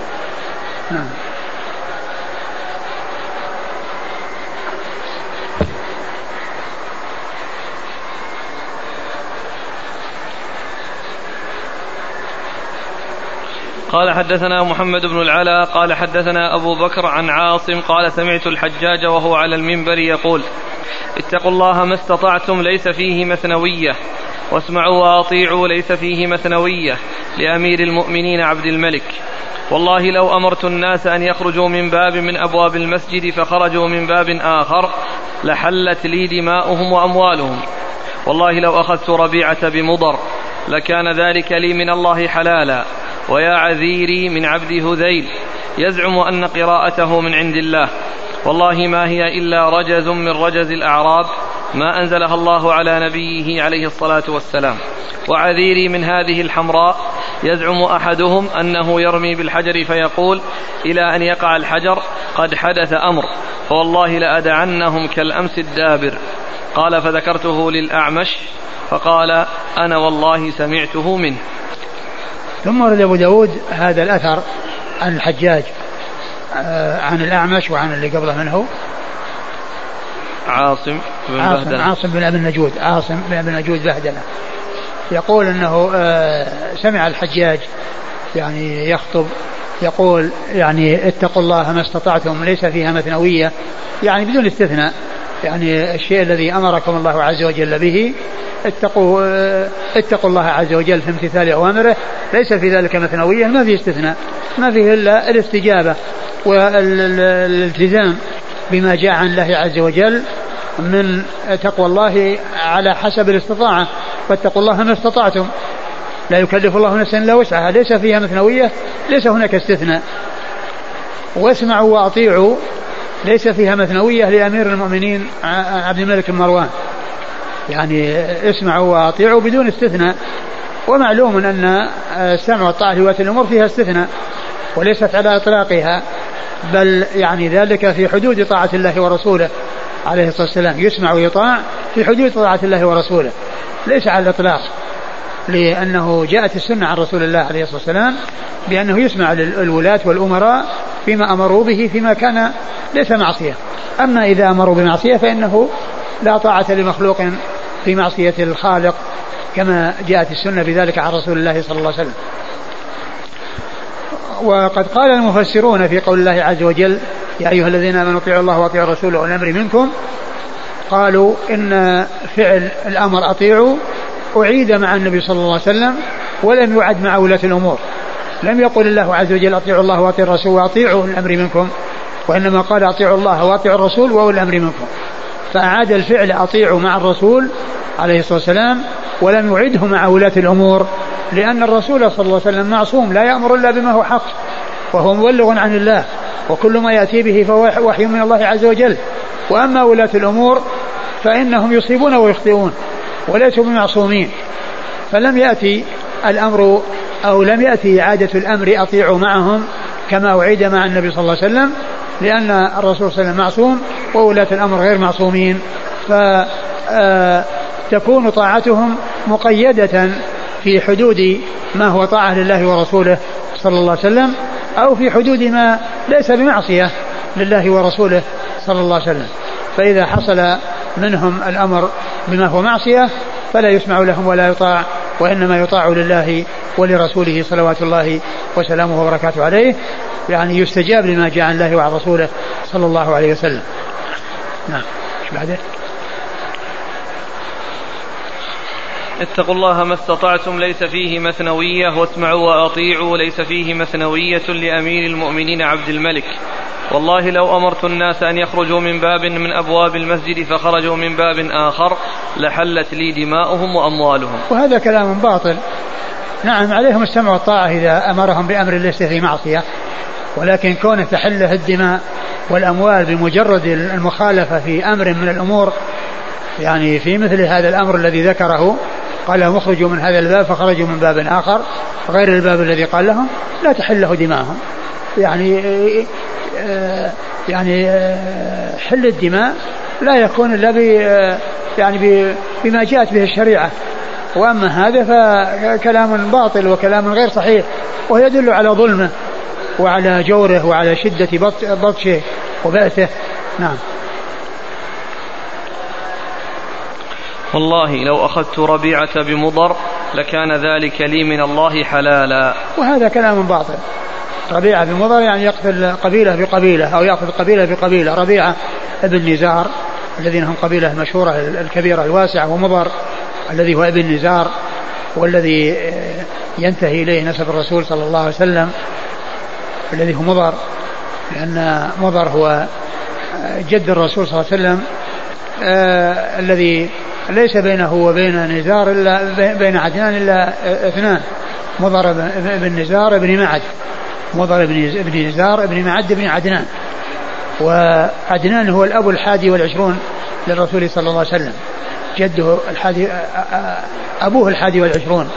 نعم. قال حدثنا محمد بن العلاء قال حدثنا أبو بكر عن عاصم قال سمعت الحجاج وهو على المنبر يقول اتقوا الله ما استطعتم ليس فيه مثنوية. واسمعوا وأطيعوا ليس فيه مثنوية. لأمير المؤمنين عبد الملك. والله لو أمرت الناس أن يخرجوا من باب من أبواب المسجد فخرجوا من باب آخر لحلت لي دماؤهم وأموالهم. والله لو أخذت ربيعة بمضر لكان ذلك لي من الله حلالا. ويا عذيري من عبد هذيل يزعم أن قراءته من عند الله. والله ما هي إلا رجز من رجز الأعراب ما أنزلها الله على نبيه عليه الصلاة والسلام. وعذيري من هذه الحمراء يزعم أحدهم أنه يرمي بالحجر فيقول إلى أن يقع الحجر قد حدث أمر فوالله لأدعنهم كالأمس الدابر. قال فذكرته للأعمش فقال أنا والله سمعته منه. ثم ورد أبو داود هذا الأثر عن الحجاج آه، عن الأعمش وعن اللي قبله منه. عاصم بن عاصم بهدلة عاصم بن أبي النجود عاصم بن أبي النجود بهدلة يقول أنه آه، سمع الحجاج يعني يخطب يقول يعني اتقوا الله ما استطعتم ليس فيها مثنوية يعني بدون استثناء. يعني الشيء الذي أمركم الله عز وجل به اتقوا اتقوا الله عز وجل في امتثال أوامره. ليس في ذلك مثنوية ما في استثناء ما فيه إلا الاستجابة والالتزام بما جاء عن الله عز وجل من تقوى الله على حسب الاستطاعة. فاتقوا الله ما استطعتم. لا يكلف الله نفسا إلا وسعها. ليس فيها مثنوية ليس هناك استثناء. واسمعوا وأطيعوا ليس فيها مثنوية لأمير المؤمنين عبد الملك بن مروان. يعني اسمعوا وأطيعوا بدون استثناء. ومعلوم أن السمع والطاعة في ولاة الأمور فيها استثناء وليست على إطلاقها. بل يعني ذلك في حدود طاعة الله ورسوله عليه الصلاة والسلام. يسمع ويطاع في حدود طاعة الله ورسوله. ليس على الإطلاق. لأنه جاءت السنة عن رسول الله عليه الصلاة والسلام بأنه يسمع للولاة والأمراء فيما أمروا به فيما كان ليس معصية. أما إذا أمروا بمعصية فإنه لا طاعة لمخلوق في معصية الخالق كما جاءت السنة بذلك عن رسول الله صلى الله عليه وسلم. وقد قال المفسرون في قول الله عز وجل يا أيها الذين آمنوا اطيعوا الله واطيعوا الرسول وأولي الأمر منكم. قالوا إن فعل الأمر أطيعوا أعيد مع النبي صلى الله عليه وسلم ولم يعد مع ولاة الأمور. لم يقل الله عز وجل أطيعوا الله وأطيعوا الرسول وأطيعوا الأمر منكم وإنما قال أطيعوا الله وأطيعوا الرسول وأولي الأمر منكم. فأعاد الفعل أطيعوا مع الرسول عليه الصلاة والسلام ولم يعده مع ولاة الأمور لأن الرسول صلى الله عليه وسلم معصوم لا يأمر إلا بما هو حق وهو مبلغ عن الله وكل ما يأتي به فهو وحي من الله عز وجل. وأما ولاة الأمور فإنهم يصيبون ويخطئون وليسوا بمعصومين. فلم يأتي الأمر أو لم يأتي إعادة الأمر أطيعوا معهم كما أعيد مع النبي صلى الله عليه وسلم لأن الرسول صلى الله عليه وسلم معصوم وولاة الأمر غير معصومين. فتكون طاعتهم مقيدة في حدود ما هو طاعة لله ورسوله صلى الله عليه وسلم أو في حدود ما ليس بمعصية لله ورسوله صلى الله عليه وسلم. فإذا حصل منهم الأمر بما هو معصية فلا يسمع لهم ولا يطاع. وإنما يطاع لله ولرسوله صلوات الله وسلامه وبركاته عليه يعني يستجاب لما جاء عن الله وعن رسوله صلى الله عليه وسلم نعم بعده؟ اتقوا الله ما استطعتم ليس فيه مثنوية واسمعوا وأطيعوا ليس فيه مثنوية لأمير المؤمنين عبد الملك. والله لو أمرت الناس أن يخرجوا من باب من أبواب المسجد فخرجوا من باب آخر لحلت لي دماؤهم وأموالهم. وهذا كلام باطل. نعم عليهم السمع والطاعة إذا أمرهم بأمر ليس في معصية. ولكن كونه تحله الدماء والأموال بمجرد المخالفة في أمر من الأمور يعني في مثل هذا الأمر الذي ذكره قال لهم اخرجوا من هذا الباب فخرجوا من باب آخر غير الباب الذي قال لهم لا تحله دماءهم. يعني يعني حل الدماء لا يكون إلا ب يعني بما جاءت به الشريعة. وأما هذا فكلام باطل وكلام غير صحيح ويدل على ظلمه وعلى جوره وعلى شدة بطشه وبأسه. نعم. والله لو أخذت ربيعة بمضر لكان ذلك لي من الله حلالا. وهذا كلام باطل. ربيعة بمضر يعني يقتل قبيلة بقبيلة أو يأخذ قبيلة بقبيلة. ربيعة ابن نزار الذين هم قبيلة مشهورة الكبيرة الواسعة ومضر الذي هو ابن نزار والذي ينتهي إليه نسب الرسول صلى الله عليه وسلم الذي هو مضر لأن مضر هو جد الرسول صلى الله عليه وسلم آه الذي ليس بينه وبين نزار إلا بين عدنان إلا اثنان. مضر بن نزار بن معد. مضر بن نزار بن معد بن عدنان. وعدنان هو الأب الحادي والعشرون للرسول صلى الله عليه وسلم. جده الحادي أبوه الحادي والعشرون.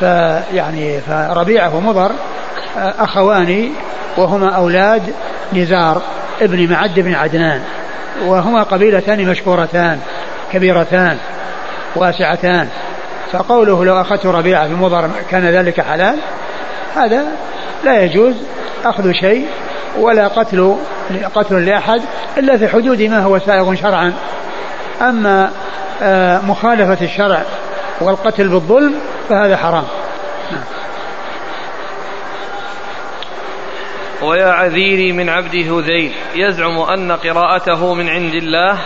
فيعني فربيعة ومضر أخوان وهما أولاد نزار ابن معد بن عدنان. وهما قبيلتان مشهورتان. كبيرتان واسعتان. فقوله لو أخذت ربيعة في مضر كان ذلك حلال هذا لا يجوز أخذ شيء ولا قتل قتل لأحد إلا في حدود ما هو سائغ شرعا. أما آه، مخالفة الشرع والقتل بالظلم فهذا حرام. ويا عذيري من عبد هذيل يزعم أن قراءته من عند الله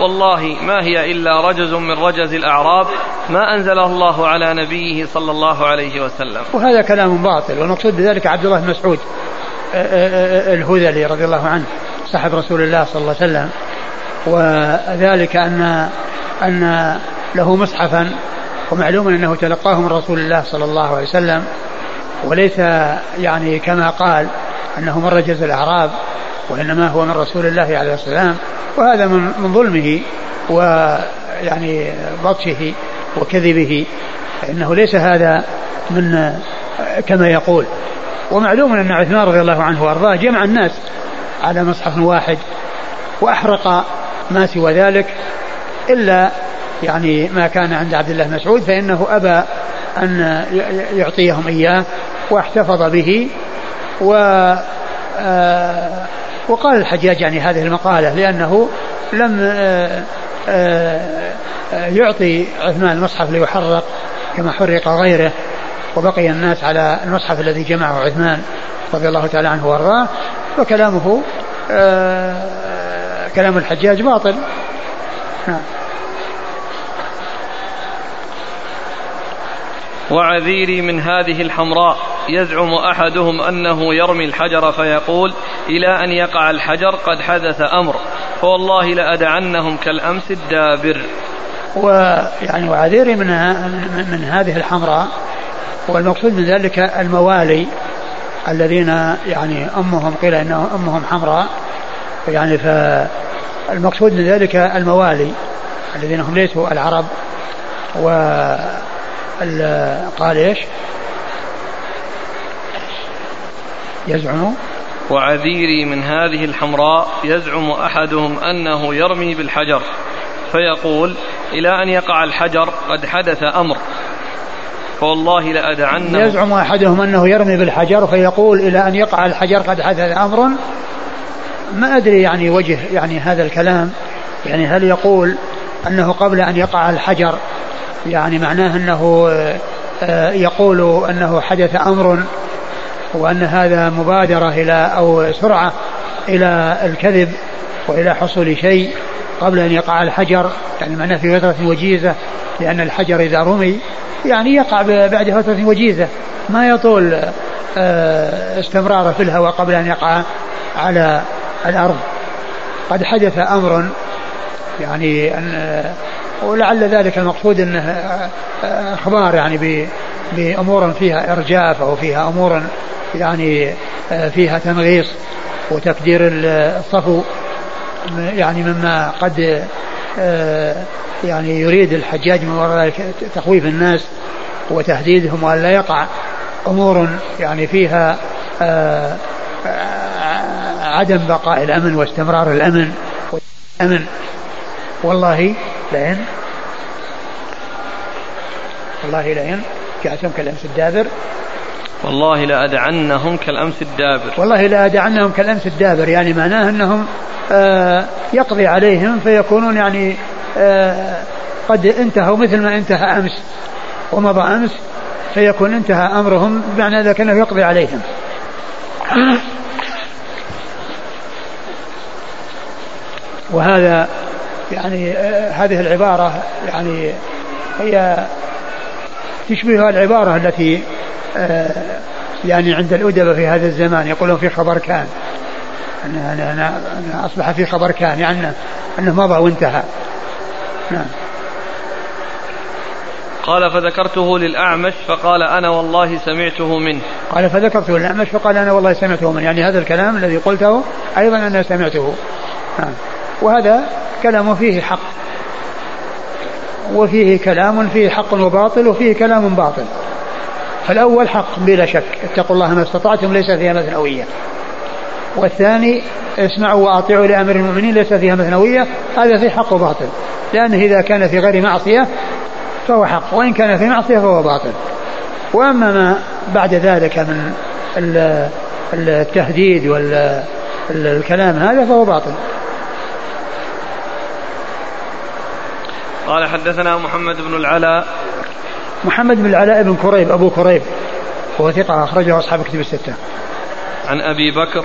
والله ما هي إلا رجز من رجز الأعراب ما أنزله الله على نبيه صلى الله عليه وسلم. وهذا كلام باطل والمقصود بذلك عبد الله بن مسعود الهذلي رضي الله عنه صاحب رسول الله صلى الله عليه وسلم. وذلك أن أن له مصحفا ومعلوم أنه تلقاه من رسول الله صلى الله عليه وسلم وليس يعني كما قال أنه من رجز الأعراب وإنما هو من رسول الله عليه السلام وهذا من من ظلمه ويعني بطشه وكذبه. فإنه ليس هذا من كما يقول. ومعلوم أن عثمان رضي الله عنه وأرضاه جمع الناس على مصحف واحد وأحرق ما سوى ذلك إلا يعني ما كان عند عبد الله مسعود فإنه أبى أن يعطيهم إياه واحتفظ به و آه، وقال الحجاج يعني هذه المقالة لأنه لم آه، آه، يعطي عثمان المصحف ليحرق كما حرق غيره وبقي الناس على المصحف الذي جمعه عثمان رضي الله تعالى عنه وأرضاه وكلامه كلام الحجاج باطل. نعم. وعذيري من هذه الحمراء. يزعم أحدهم أنه يرمي الحجر فيقول إلى أن يقع الحجر قد حدث أمر فوالله لأدعنهم كالأمس الدابر. ويعني وعذيري من من هذه الحمراء والمقصود من ذلك الموالي الذين يعني أمهم قيل إنهم أمهم حمراء يعني فالمقصود من ذلك الموالي الذين هم ليسوا العرب و قال إيش؟ يزعم؟ وعذيري من هذه الحمراء يزعم أحدهم أنه يرمي بالحجر فيقول إلى أن يقع الحجر قد حدث أمر. فوالله لأدعنه. يزعم أحدهم أنه يرمي بالحجر فيقول إلى أن يقع الحجر قد حدث أمر. ما أدري يعني وجه يعني هذا الكلام. يعني هل يقول أنه قبل أن يقع الحجر يعني معناه أنه آه، يقول أنه حدث أمر وأن هذا مبادرة إلى أو سرعة إلى الكذب وإلى حصول شيء قبل أن يقع الحجر يعني معناه في فترة وجيزة لأن الحجر إذا رمي يعني يقع بعد فترة وجيزة. ما يطول آه، استمراره في الهواء قبل أن يقع على الأرض. قد حدث أمر يعني أن آه، ولعل ذلك المقصود إنه أخبار يعني بأمور فيها إرجاف أو فيها أمور يعني فيها تنغيص وتكدير الصفو يعني مما قد يعني يريد الحجاج من وراء تخويف الناس وتهديدهم وأن لا يقع أمور يعني فيها عدم بقاء الأمن واستمرار الأمن. والامن والله لئن والله لئن جاءتهم كالأمس الدابر؟ والله لأدعنهم كالأمس الدابر. والله لأدعنهم كالأمس الدابر يعني معناه أنهم آه يقضي عليهم فيكونون يعني آه قد انتهوا مثل ما انتهى أمس ومضى أمس فيكون انتهى أمرهم بمعنى ذلك أنه يقضي عليهم. وهذا يعني آه، هذه العبارة يعني هي تشبه العبارة التي آه، يعني عند الأدباء في هذا الزمان يقولون في خبر كان. أنا, أنا, أنا أصبح في خبر كان يعني أنه مضى وانتهى. نعم. قال فذكرته للأعمش فقال أنا والله سمعته منه. قال فذكرته للأعمش فقال أنا والله سمعته منه. يعني هذا الكلام الذي قلته أيضا أنا سمعته. نعم. وهذا كلام فيه حق. وفيه كلام فيه حق وباطل وفيه كلام باطل. فالأول حق بلا شك. اتقوا الله ما استطعتم ليس فيها مثنوية والثاني اسمعوا وأطيعوا لأمر المؤمنين ليس فيها مثنوية هذا فيه حق وباطل. لأنه إذا كان في غير معصية فهو حق وإن كان في معصية فهو باطل. وأما ما بعد ذلك من التهديد والكلام هذا فهو باطل. قال حدثنا محمد بن العلاء. محمد بن العلاء بن كريب أبو كريب. هو ثقة أخرجه أصحاب كتب الستة. عن أبي بكر.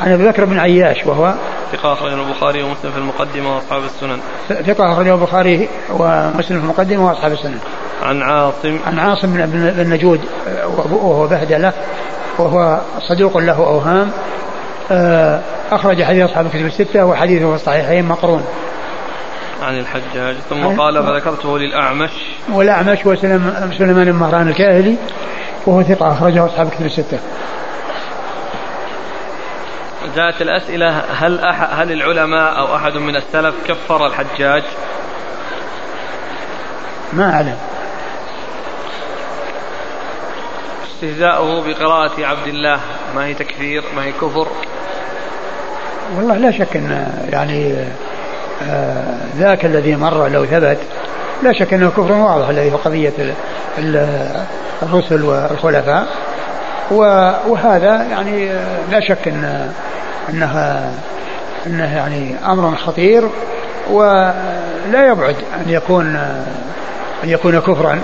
عن أبي بكر بن عياش وهو ثقة أخرجه البخاري ومسلم في المقدمة وأصحاب السنن. ثقة أخرجه البخاري ومسلم في المقدمة وأصحاب السنن. عن عاصم. عن عاصم بن نجود وهو بهدلة وهو صدوق له أوهام. آه، أخرج حديث أصحاب الكتب الستة وحديثه في الصحيحين مقرون. عن الحجاج ثم قال فذكرته للأعمش. والأعمش هو سليمان بن مهران الكاهلي وهو ثقة أخرجه أصحاب كتب الستة. جاءت الأسئلة هل أح هل العلماء أو أحد من السلف كفر الحجاج؟ ما أعلم. استهزاؤه بقراءة عبد الله ما هي تكفير ما هي كفر؟ والله لا شك أن يعني ذاك الذي مر لو ثبت لا شك أنه كفر واضح الذي هو قضية الرسل والخلفاء. وهذا يعني لا شك أن أنها أنه يعني أمر خطير ولا يبعد أن يكون أن يكون كفرا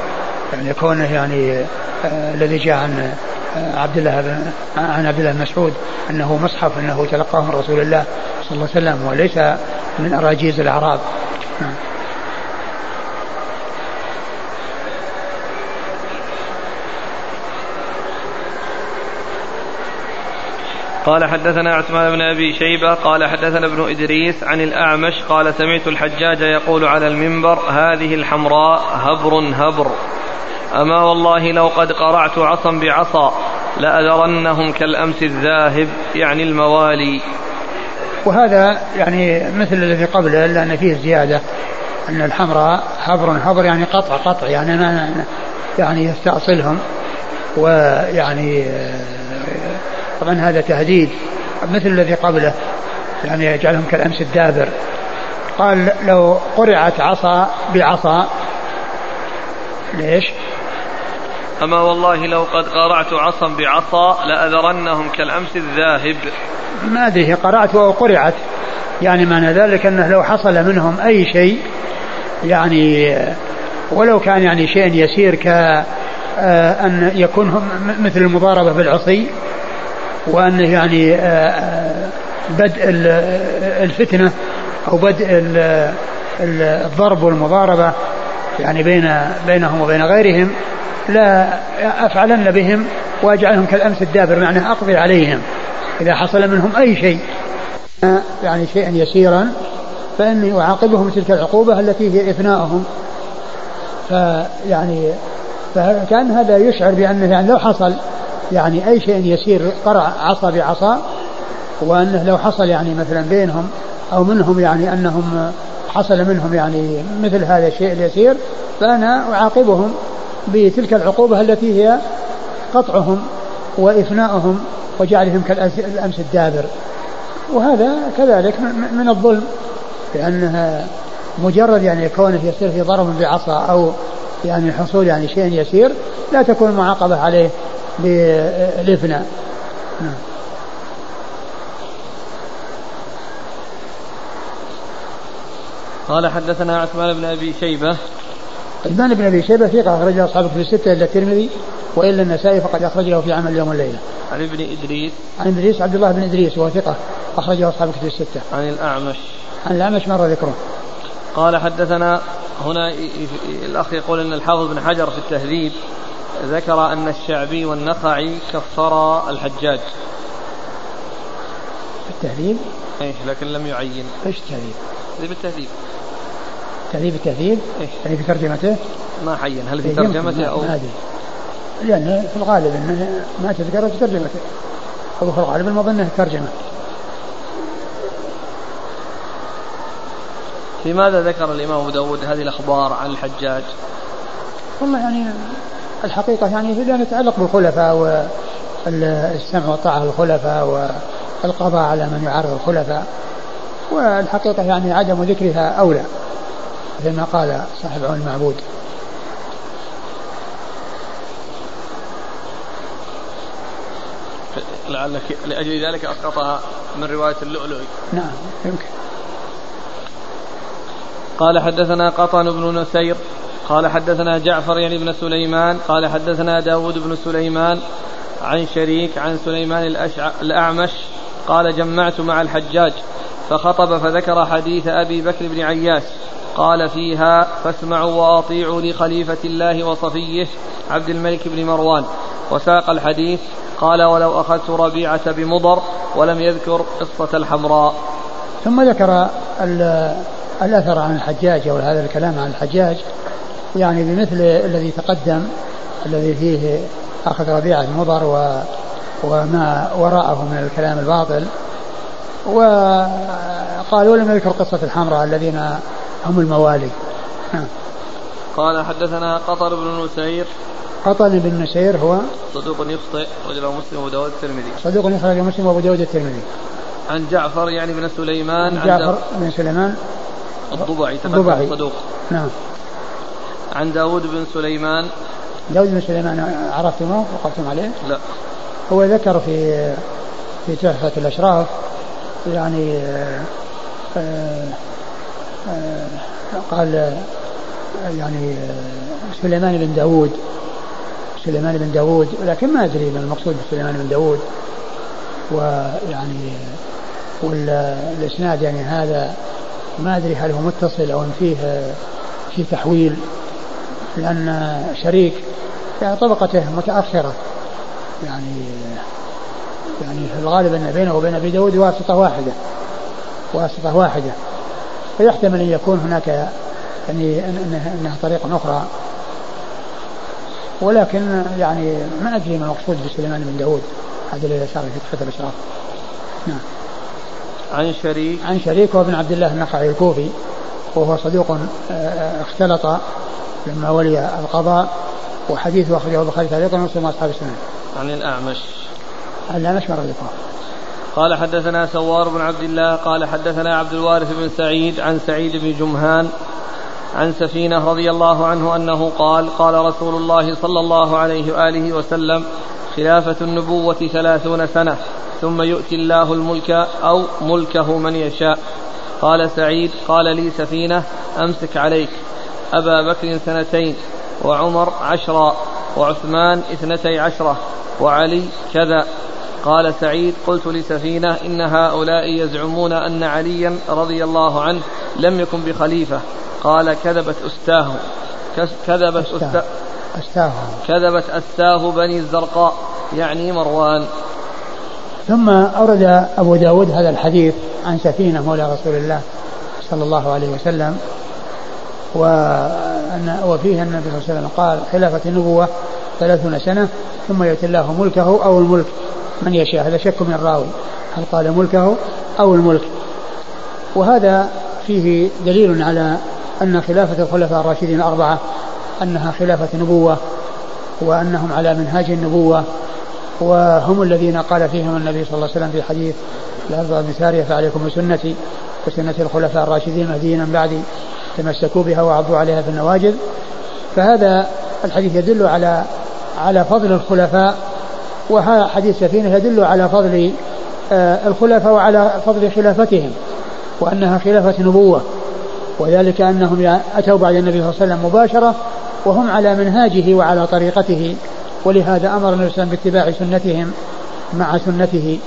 يعني يعني آه الذي جاء عن آه عبد الله عن عبد الله بن مسعود أنه مصحف أنه تلقاه من رسول الله صلى الله عليه وسلم وليس من أراجيز الأعراب. قال حدثنا عثمان بن أبي شيبة قال حدثنا ابن إدريس عن الأعمش قال سمعت الحجاج يقول على المنبر هذه الحمراء هبر هبر أما والله لو قد قرعت عصا بعصا لأذرنهم كالأمس الذاهب يعني الموالي. وهذا يعني مثل الذي قبله الا ان فيه زيادة. أن الحمراء هبر هبر يعني قطع قطع يعني ما يعني يستأصلهم. ويعني طبعا هذا تهديد. مثل الذي قبله يعني يجعلهم كالأمس الدابر. قال لو قرعت عصا بعصا ليش؟ أما والله لو قد قرعت عصا بعصا لأذرنهم كالأمس الذاهب. ما أدري قرعت أو قرعت يعني معنى ذلك أنه لو حصل منهم أي شيء يعني ولو كان يعني شيء يسير ك أن يكون مثل المضاربة بالعصي وأنه يعني بدء الفتنة أو بدء الضرب والمضاربة يعني بين بينهم وبين غيرهم. لا أفعلن بهم وأجعلهم كالأمس الدابر معناه أقضي عليهم. إذا حصل منهم أي شيء يعني شيئا يسيرا فإني أعاقبهم تلك العقوبة التي هي إفناؤهم. فيعني فكأن هذا يشعر بأنه يعني لو حصل يعني أي شيء يسير قرع عصا بعصا وأنه لو حصل يعني مثلا بينهم أو منهم يعني أنهم حصل منهم يعني مثل هذا الشيء اليسير فأنا أعاقبهم. بتلك العقوبة التي هي قطعهم وإفناؤهم وجعلهم كالأمس الدابر. وهذا كذلك من الظلم لأنها مجرد يعني كونه يصير في ضرب بعصا أو يعني حصول يعني شيء يسير لا تكون المعاقبة عليه بالإفناء نعم. قال حدثنا عثمان بن أبي شيبة عثمان بن أبي شيبة ثقة أخرجه أصحاب في الستة إلا الترمذي وإلا النسائي فقد أخرجه في عمل اليوم والليله. عن ابن إدريس عن إدريس عبد الله بن إدريس وهو ثقة أخرجه أصحاب في الستة. عن الأعمش عن الأعمش مر ذكره. قال حدثنا هنا الأخ يقول إن الحافظ بن حجر في التهذيب ذكر أن الشعبي والنخعي كفرا الحجاج. في التهذيب؟ إيه لكن لم يعين. إيش التهذيب؟ تهذيب التهذيب. تهذيب التهذيب؟ يعني في ترجمته. ما حين هل في ترجمته أو؟ ما أدري. لأن في الغالب أنه ما تذكر في ترجمته. أو في الغالب المظنة ترجمة. لماذا ذكر الإمام أبو داود هذه الأخبار عن الحجاج؟ والله يعني الحقيقة يعني لأنها تتعلق بالخلفاء والسمع والطاعة للخلفاء والقضاء على من يعارض الخلفاء. والحقيقة يعني عدم ذكرها أولى. مثل ما قال صاحب عون المعبود. لعلك لأجل ذلك أسقطها من رواية اللؤلؤي. نعم يمكن. قال حدثنا قطن بن نسير قال حدثنا جعفر يعني بن سليمان قال حدثنا داود بن سليمان عن شريك عن سليمان الأشع... الأعمش قال جمعت مع الحجاج فخطب فذكر حديث أبي بكر بن عياش. قال فيها فاسمعوا وأطيعوا لخليفة الله وصفيه عبد الملك بن مروان وساق الحديث قال ولو أخذت ربيعة بمضر ولم يذكر قصة الحمراء ثم ذكر الأثر عن الحجاج أو هذا الكلام عن الحجاج يعني بمثل الذي تقدم الذي فيه أخذ ربيعة مضر و وما وراءه من الكلام الباطل. وقال ولم يذكر قصة الحمراء الذين هم الموالي نعم. قال حدثنا قطر بن نسير. قطر بن نسير هو صدوق يخطئ رجل مسلم وأبو داود الترمذي. صدوق يخرج مسلم وأبو داود الترمذي. عن جعفر يعني بن سليمان عن جعفر بن سليمان. الضبعي الضبعي. صدوق. نعم. عن داود بن سليمان. داود بن سليمان عرفتموه؟ وقفتم عليه؟ لا. هو ذكر في في تحفة الأشراف يعني آآ آه، آآ آه، قال يعني سليمان بن داود سليمان بن داود ولكن ما أدري ما المقصود بسليمان بن داود. ويعني والإسناد يعني هذا ما أدري هل هو متصل إن فيه في تحويل لأن شريك يعني طبقته متأخرة. يعني يعني في الغالب أن بينه وبين أبي داود واسطة واحدة واسطة واحدة. فيحتمل أن يكون هناك يعني أنها طريق أخرى. ولكن يعني ما أدري ما المقصود بسليمان بن داود هذا الذي أشار في تحفة الأشراف. نعم. عن شريك. عن شريك وابن عبد الله النخعي الكوفي وهو صدوق آه، آه، اختلط لما ولي القضاء وحديثه أخرجه البخاري تعليقا ومسلم أصحاب السنة. عن الأعمش. عن الأعمش مرة قال حدثنا سوار بن عبد الله قال حدثنا عبد الوارث بن سعيد عن سعيد بن جمهان عن سفينة رضي الله عنه أنه قال قال رسول الله صلى الله عليه وآله وسلم خلافة النبوة ثلاثون سنة ثم يؤتي الله الملك أو ملكه من يشاء. قال سعيد قال لي سفينة أمسك عليك. أبا بكر سنتين وعمر عشرا وعثمان اثنتي عشرة وعلي كذا. قال سعيد قلت لسفينة إن هؤلاء يزعمون أن عليا رضي الله عنه لم يكن بخليفة. قال كذبت أستاه. كذبت أستاه. أستاه. كذبت أستاه بني الزرقاء يعني مروان. ثم أورد أبو داود هذا الحديث عن سفينة مولى رسول الله صلى الله عليه وسلم وأن وفيه أن النبي صلى الله عليه وسلم قال خلافة النبوة ثلاثون سنة ثم يؤتي الله ملكه أو الملك من يشاء هذا شك من الراوي. هل قال ملكه أو الملك. وهذا فيه دليل على أن خلافة الخلفاء الراشدين الأربعة أنها خلافة نبوة وأنهم على منهاج النبوة. وهم الذين قال فيهم النبي صلى الله عليه وسلم في حديث الأرض بن سارية فعليكم بسنتي. وسنة الخلفاء الراشدين المهديين من بعدي تمسكوا بها وعضوا عليها في النواجذ. فهذا الحديث يدل على على فضل الخلفاء وحديث سفينة يدل على فضل آه، الخلفاء وعلى فضل خلافتهم وأنها خلافة نبوة وذلك أنهم أتوا بعد النبي صلى الله عليه وسلم مباشرة وهم على منهاجه وعلى طريقته ولهذا أمر النبي صلى الله عليه وسلم باتباع سنتهم مع سنته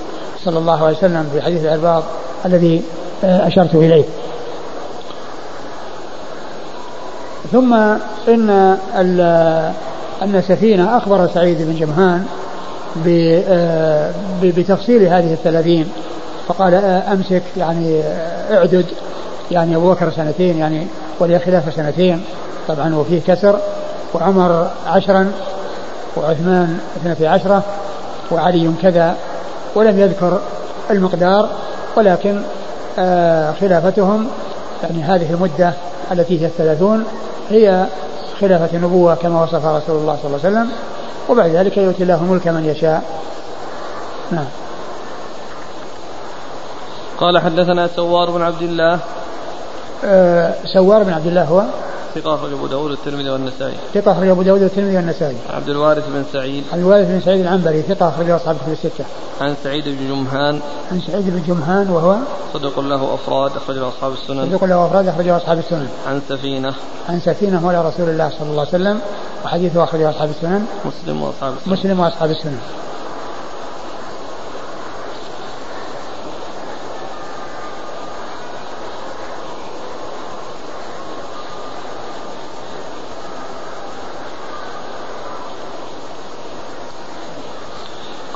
صلى الله عليه وسلم في حديث العرباض الذي آه، أشرت إليه. ثم إن أن سفينة أخبر سعيد بن جمهان بتفصيل هذه الثلاثين. فقال آه، أمسك يعني اعدد يعني أبو بكر سنتين يعني ولي خلافة سنتين. طبعا وفيه كسر. وعمر عشرا وعثمان اثنتي عشرة وعلي كذا. ولم يذكر المقدار ولكن آه خلافتهم يعني هذه المدة التي هي الثلاثون هي خلافة النبوة كما وصف رسول الله صلى الله عليه وسلم. وبعد ذلك يؤتي الله الملك من يشاء. نعم. قال حدثنا سوار بن عبد الله. آه سوار بن عبد الله هو؟ ثقة أخرج أبو داود والترمذي والنسائي. ثقة أخرج أبو داود والترمذي والنسائي. عبد الوارث بن سعيد. عبد الوارث بن سعيد العنبري ثقة أخرج أصحاب كتب الستة. عن سعيد بن جمهان. عن سعيد بن جمهان وهو صدق له أفراد أخرجه أصحاب السنن. صدق له أفراد أخرجه أصحاب السنن. عن سفينة. عن سفينة مولى رسول الله صلى الله عليه وسلم وحديثه أخرجه أصحاب السنن. مسلم وأصحاب السنن. مسلم وأصحاب السنن.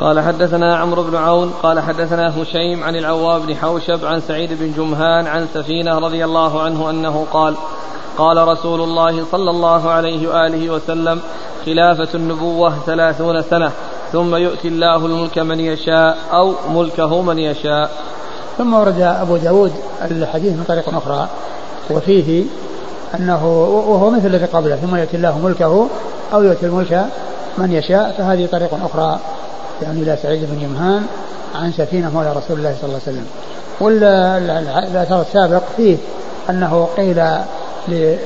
قال حدثنا عمرو بن عون قال حدثنا هشيم عن العواب بن حوشب عن سعيد بن جمهان عن سفينة رضي الله عنه أنه قال قال رسول الله صلى الله عليه وآله وسلم خلافة النبوة ثلاثون سنة ثم يؤتي الله الملك من يشاء أو ملكه من يشاء. ثم ورد أبو داود الحديث من طريق أخرى وفيه أنه وهو مثل الذي قبله ثم يؤتي الله ملكه أو يؤتي الملك من يشاء فهذه طريق أخرى. يعني إلى سعيد بن يمهان عن سفينة مولى رسول الله صلى الله عليه وسلم. والأثر السابق فيه أنه قيل ل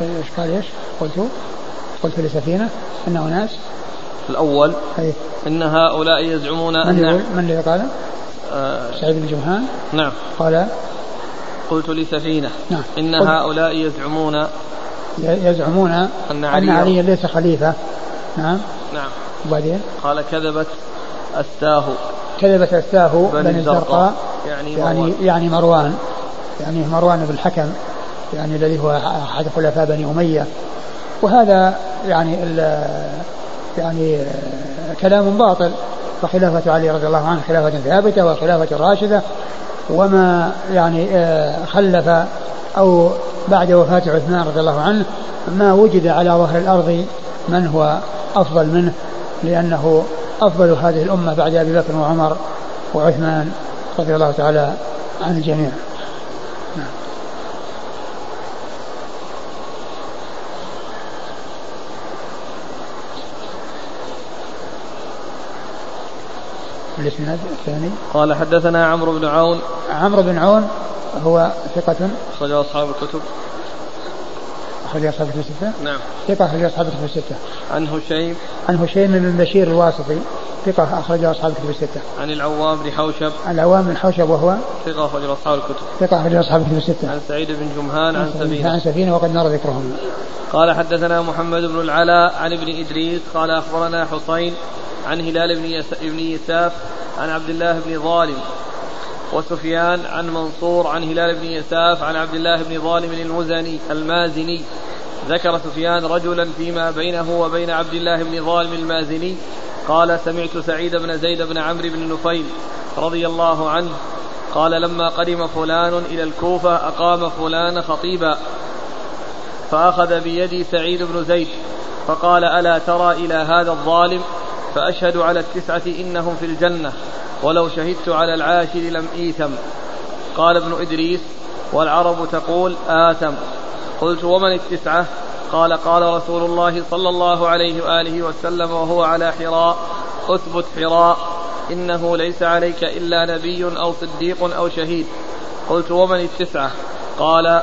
إيش قال إيش؟ قلت قلت لسفينة انه ناس الأول أي. إن هؤلاء يزعمون من أن من الذي قال؟ آه. سعيد بن جمهان. نعم. قال؟ قلت لسفينة. نعم. إن هؤلاء يزعمون يزعمون أن علي, أن علي ليس خليفة. نعم. نعم. وبعدين؟ قال كذبت أستاه كذبت أستاه بني الزرقاء يعني, يعني مروان. يعني مروان. يعني مروان بن الحكم. يعني الذي هو أحد خلفاء بني أمية. وهذا يعني يعني كلام باطل. فخلافة علي رضي الله عنه خلافة ثابتة وخلافة راشدة. وما يعني آه، خلف أو بعد وفاة عثمان رضي الله عنه ما وجد على ظهر الأرض من هو. أفضل منه لأنه أفضل هذه الأمة بعد أبي بكر وعمر وعثمان رضي الله تعالى عن الجميع. نعم. الإسناد الثاني. قال حدثنا عمرو بن عون. عمرو بن عون هو ثقة. أخرج أصحاب الكتب. أخرج أصحاب الكتب الستة؟ نعم ثقة أخرج أصحاب الكتب الستة عن هشيم عن هشيم بن بشير الواسطي ثقة أخرج أصحاب الكتب الستة. عن العوام بن حوشب. عن العوام بن حوشب وهو ثقة أخرج أصحاب الكتب. ثقة أخرج أصحاب الكتب الستة. عن سعيد بن جمهان عن سفينة. عن سفينة وقد مر ذكرهم. قال حدثنا محمد بن العلاء عن ابن إدريس قال أخبرنا حسين عن هلال بن يساف عن عبد الله بن ظالم وسفيان عن منصور عن هلال بن يساف عن عبد الله بن ظالم المزني المازني. ذكر سفيان رجلا فيما بينه وبين عبد الله بن ظالم المازني. قال سمعت سعيد بن زيد بن عمرو بن نفيل رضي الله عنه قال لما قدم فلان إلى الكوفة أقام فلان خطيبا فأخذ بيدي سعيد بن زيد فقال ألا ترى إلى هذا الظالم؟ فأشهد على التسعة إنهم في الجنة. ولو شهدت على العاشر لم إيثم. قال ابن إدريس والعرب تقول آثم. قلت ومن التسعة؟ قال قال رسول الله صلى الله عليه وآله وسلم وهو على حراء. اثبت حراء. إنه ليس عليك إلا نبي أو صديق أو شهيد. قلت ومن التسعة؟ قال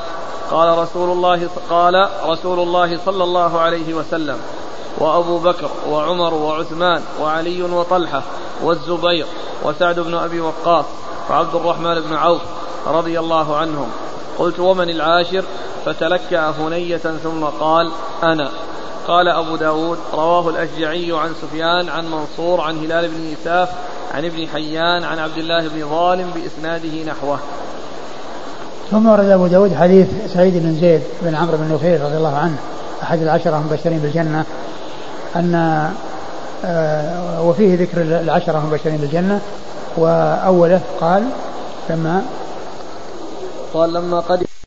قال رسول الله قال رسول الله صلى الله عليه وسلم. وأبو بكر وعمر وعثمان وعلي وطلحة والزبير وسعد بن أبي وقاص وعبد الرحمن بن عوف رضي الله عنهم. قلت ومن العاشر؟ فتلكأ هنية ثم قال أنا. قال أبو داود رواه الأشجعي عن سفيان عن منصور عن هلال بن يساف عن ابن حيان عن عبد الله بن ظالم بإسناده نحوه. ثم ورد أبو داود حديث سعيد بن زيد بن عمرو بن نفيل رضي الله عنه أحد العشرة المبشرين بالجنة. أن آه، وفيه ذكر العشرة المبشرين بالجنة وأوله قال لما قال لما قدم